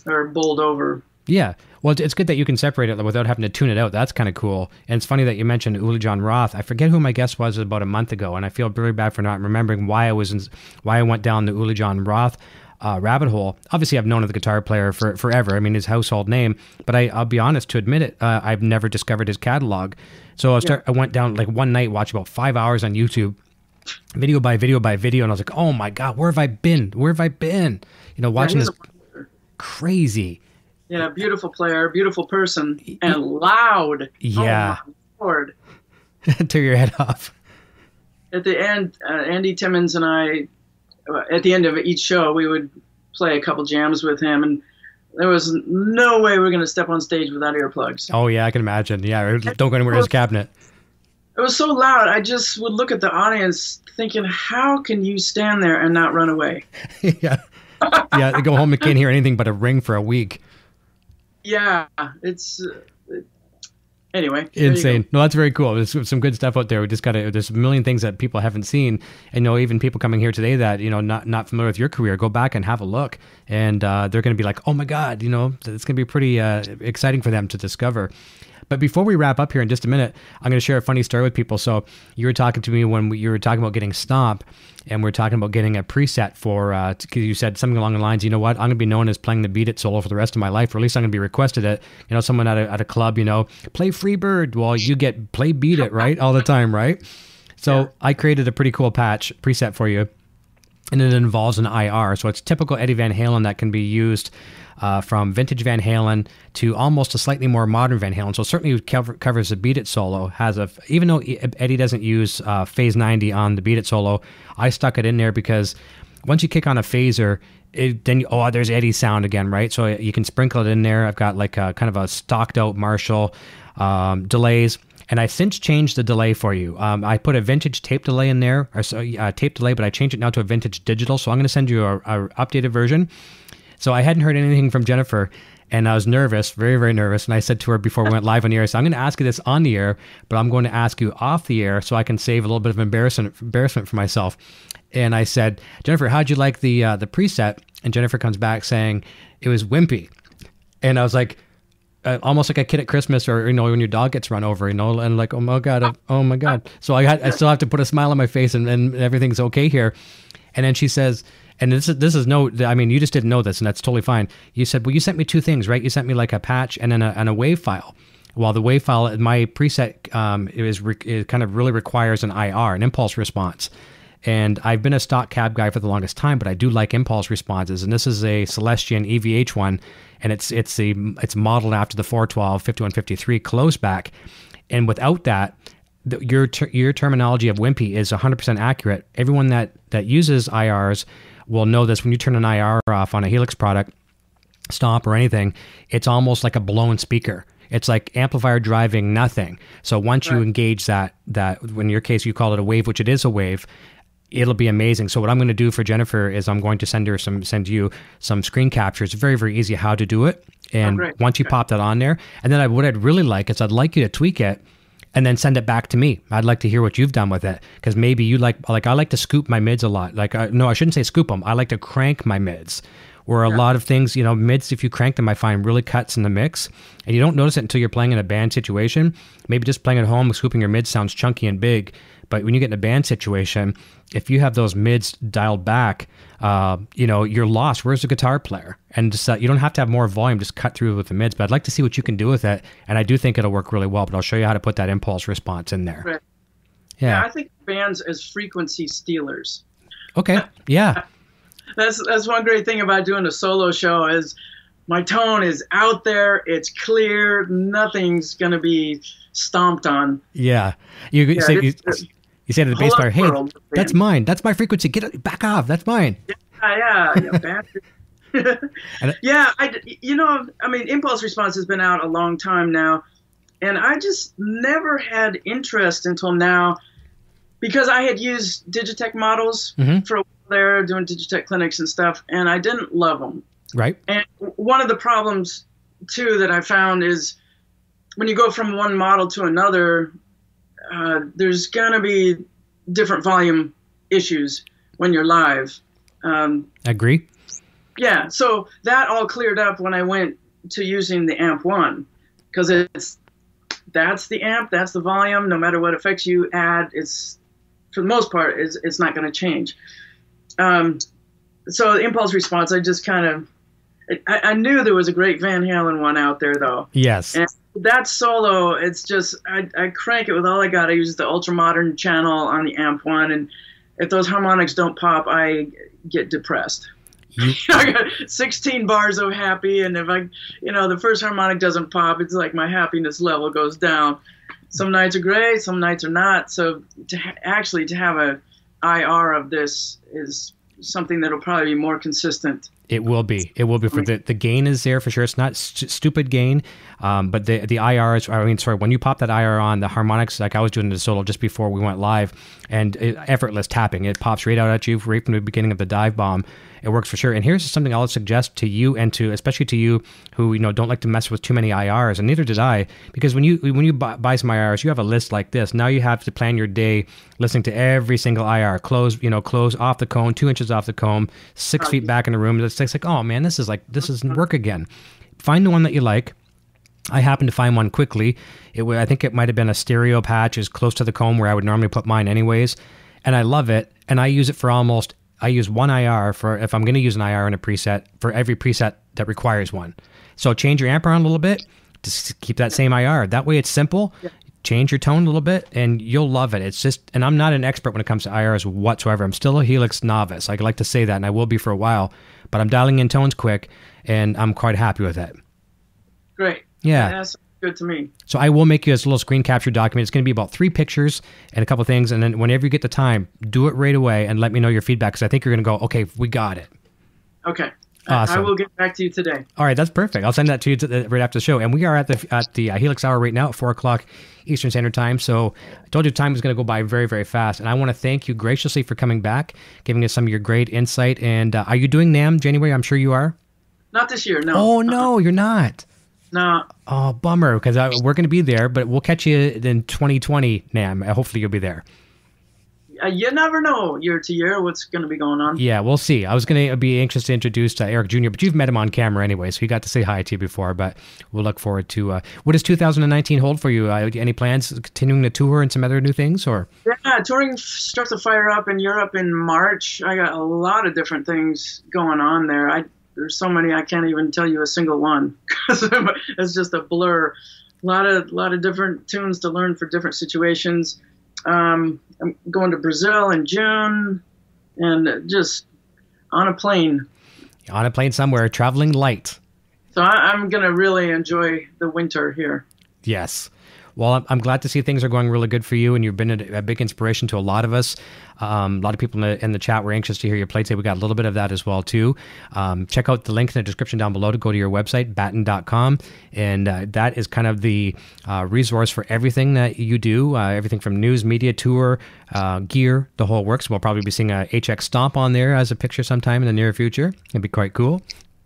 or bowled over. Yeah. Well, it's good that you can separate it without having to tune it out. That's kind of cool. And it's funny that you mentioned Uli John Roth. I forget who my guest was about a month ago, and I feel really bad for not remembering why I was in, why I went down the Uli John Roth uh, rabbit hole. Obviously, I've known of the guitar player for forever. I mean, his household name. But I, will be honest to admit it, uh, I've never discovered his catalog. So I, start, yeah. I went down like one night, watched about five hours on YouTube, video by video by video, and I was like, oh my god, where have I been? Where have I been? You know, watching yeah, this crazy. Yeah, beautiful player, beautiful person, and loud. Yeah. Oh Lord. [laughs] Tear your head off. At the end, uh, Andy Timmons and I, at the end of each show, we would play a couple jams with him, and there was no way we were going to step on stage without earplugs. Oh yeah, I can imagine. Yeah, don't go anywhere in his cabinet. It was so loud. I just would look at the audience, thinking, "How can you stand there and not run away?" [laughs] yeah, yeah. Go home and can't hear anything but a ring for a week yeah, it's anyway. Insane. No, that's very cool. There's some good stuff out there. We just got to. There's a million things that people haven't seen, and know, even people coming here today that you know not not familiar with your career, go back and have a look, and uh, they're going to be like, oh my god, you know, it's going to be pretty uh, exciting for them to discover. But before we wrap up here in just a minute, I'm going to share a funny story with people. So you were talking to me when we, you were talking about getting Stomp, and we are talking about getting a preset for, because uh, you said something along the lines, you know what, I'm going to be known as playing the Beat It solo for the rest of my life, or at least I'm going to be requested at, you know, someone at a, at a club, you know, play Freebird. Well, you get play Beat It, right? All the time, right? So yeah. I created a pretty cool patch preset for you and it involves an IR. So it's typical Eddie Van Halen that can be used uh, from vintage Van Halen to almost a slightly more modern Van Halen. So certainly cover, covers the Beat It solo. Has a even though Eddie doesn't use uh, Phase 90 on the Beat It solo, I stuck it in there because once you kick on a phaser, it, then oh there's Eddie's sound again, right? So you can sprinkle it in there. I've got like a kind of a stocked out Marshall um, delays. And I since changed the delay for you. Um, I put a vintage tape delay in there, or so, uh, tape delay, but I changed it now to a vintage digital. So I'm going to send you a, a updated version. So I hadn't heard anything from Jennifer and I was nervous, very, very nervous. And I said to her before we went live on the air, so I'm going to ask you this on the air, but I'm going to ask you off the air so I can save a little bit of embarrassment, embarrassment for myself. And I said, Jennifer, how'd you like the uh, the preset? And Jennifer comes back saying it was wimpy. And I was like, uh, almost like a kid at Christmas, or you know, when your dog gets run over, you know, and like, oh my god, oh my god. So I had, I still have to put a smile on my face, and, and everything's okay here. And then she says, and this is this is no i mean you just didn't know this and that's totally fine you said well you sent me two things right you sent me like a patch and then a, and a wave file while the wave file my preset um, is it kind of really requires an ir an impulse response and I've been a stock cab guy for the longest time, but I do like impulse responses. And this is a Celestion EVH one, and it's it's a it's modeled after the 412 5153 close back. And without that, the, your ter- your terminology of wimpy is 100% accurate. Everyone that that uses IRs will know this when you turn an IR off on a Helix product, Stomp or anything, it's almost like a blown speaker. It's like amplifier driving nothing. So once right. you engage that that in your case you call it a wave, which it is a wave, it'll be amazing. So what I'm going to do for Jennifer is I'm going to send her some send you some screen captures. Very very easy how to do it. And oh, once you pop that on there, and then I, what I'd really like is I'd like you to tweak it and then send it back to me. I'd like to hear what you've done with it because maybe you like like I like to scoop my mids a lot. Like uh, no, I shouldn't say scoop them. I like to crank my mids. Where a yeah. lot of things, you know, mids if you crank them, I find really cuts in the mix, and you don't notice it until you're playing in a band situation. Maybe just playing at home, scooping your mids sounds chunky and big, but when you get in a band situation, if you have those mids dialed back, uh, you know, you're lost. Where's the guitar player? And just, uh, you don't have to have more volume, just cut through with the mids. But I'd like to see what you can do with it. And I do think it'll work really well, but I'll show you how to put that impulse response in there. Right. Yeah. yeah I think bands as frequency stealers. Okay. Yeah. [laughs] that's that's one great thing about doing a solo show is my tone is out there, it's clear, nothing's gonna be stomped on. Yeah. You yeah, say you, you say to the bass player, "Hey, world, that's mine. That's my frequency. Get back off. That's mine." Yeah, yeah, yeah. [laughs] [laughs] yeah, I, you know, I mean, impulse response has been out a long time now, and I just never had interest until now because I had used Digitech models mm-hmm. for a there, doing Digitech clinics and stuff, and I didn't love them. Right. And one of the problems too that I found is when you go from one model to another, uh, there's gonna be different volume issues when you're live. Um, Agree. yeah, so that all cleared up when I went to using the amp one because it's that's the amp, that's the volume. No matter what effects you add, it's for the most part, it's, it's not going to change. Um, so the impulse response, I just kind of I, I knew there was a great Van Halen one out there though. Yes. And that solo, it's just I, I crank it with all I got. I use the ultra modern channel on the amp one, and if those harmonics don't pop, I get depressed. [laughs] I got 16 bars of happy, and if I, you know, the first harmonic doesn't pop, it's like my happiness level goes down. Some nights are great, some nights are not. So to ha- actually to have a IR of this is something that'll probably be more consistent. It will be. It will be for the the gain is there for sure. It's not st- stupid gain, um, but the the IR is. I mean, sorry. When you pop that IR on the harmonics, like I was doing the solo just before we went live, and it, effortless tapping, it pops right out at you right from the beginning of the dive bomb. It works for sure. And here's something I'll suggest to you and to especially to you who you know don't like to mess with too many IRs, and neither did I, because when you when you buy, some IRs, you have a list like this. Now you have to plan your day listening to every single IR. Close, you know, close off the cone, two inches off the cone, six feet back in the room. It's like, oh man, this is like this doesn't work again. Find the one that you like. I happened to find one quickly. It I think it might have been a stereo patch, is close to the comb where I would normally put mine, anyways. And I love it, and I use it for almost. I use one IR for if I'm going to use an IR in a preset for every preset that requires one. So change your amp around a little bit, just keep that same IR. That way, it's simple. Change your tone a little bit, and you'll love it. It's just, and I'm not an expert when it comes to IRs whatsoever. I'm still a Helix novice. I like to say that, and I will be for a while. But I'm dialing in tones quick, and I'm quite happy with it. Great. Yeah. Good to me. So I will make you this little screen capture document. It's going to be about three pictures and a couple things, and then whenever you get the time, do it right away and let me know your feedback because I think you're going to go, okay, we got it. Okay. I- I will get back to you today. All right, that's perfect. I'll send that to you to the, right after the show. And we are at the at the uh, Helix Hour right now at four o'clock Eastern Standard Time. So I told you time is going to go by very very fast. And I want to thank you graciously for coming back, giving us some of your great insight. And uh, are you doing NAMM January? I'm sure you are. Not this year, no. Oh no, you're not. No. Oh bummer, because we're going to be there, but we'll catch you in 2020 NAMM. Hopefully you'll be there. Uh, you never know year to year what's going to be going on. Yeah, we'll see. I was going to be anxious to introduce uh, Eric Jr., but you've met him on camera anyway, so he got to say hi to you before. But we'll look forward to uh, what does 2019 hold for you? Uh, any plans continuing the tour and some other new things, or Yeah, touring starts to fire up in Europe in March. I got a lot of different things going on there. I there's so many I can't even tell you a single one [laughs] because it's just a blur. A lot of lot of different tunes to learn for different situations. Um, I'm going to Brazil in June, and just on a plane. on a plane somewhere, traveling light? So I, I'm gonna really enjoy the winter here. Yes. Well, I'm- I'm glad to see things are going really good for you, and you've been a, a big inspiration to a lot of us. Um, a lot of people in the, in the chat were anxious to hear your play today. We got a little bit of that as well too. Um, check out the link in the description down below to go to your website, batten.com, and uh, that is kind of the uh, resource for everything that you do, uh, everything from news, media, tour, uh, gear, the whole works. We'll probably be seeing a HX Stomp on there as a picture sometime in the near future. It'd be quite cool.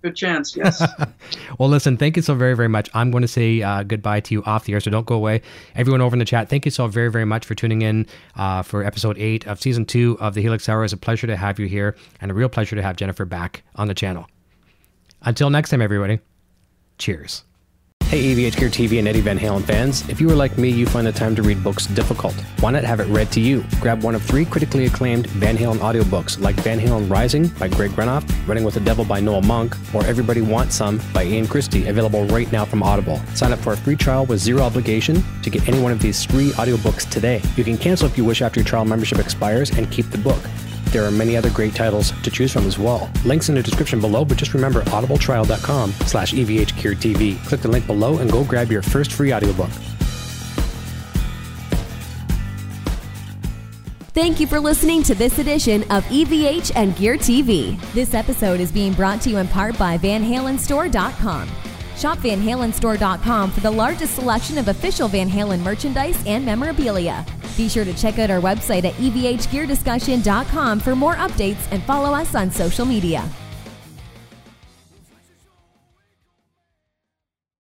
Good chance, yes. [laughs] Well, listen, thank you so very, very much. I'm going to say uh, goodbye to you off the air, so don't go away. Everyone over in the chat, thank you so very, very much for tuning in uh, for episode eight of season two of the Helix Hour. It's a pleasure to have you here, and a real pleasure to have Jennifer back on the channel. Until next time, everybody, cheers. Hey, EVH Gear TV and Eddie Van Halen fans. If you are like me, you find the time to read books difficult. Why not have it read to you? Grab one of three critically acclaimed Van Halen audiobooks like Van Halen Rising by Greg Renoff, Running with the Devil by Noel Monk, or Everybody Wants Some by Ian Christe, available right now from Audible. Sign up for a free trial with zero obligation to get any one of these three audiobooks today. You can cancel if you wish after your trial membership expires and keep the book. There are many other great titles to choose from as well. Links in the description below, but just remember audibletrial.com slash E evhgeartv. Click the link below and go grab your first free audiobook. Thank you for listening to this edition of EVH and Gear TV. This episode is being brought to you in part by VanHalenStore.com. Shop VanHalenStore.com for the largest selection of official Van Halen merchandise and memorabilia. Be sure to check out our website at EVHGearDiscussion.com for more updates and follow us on social media.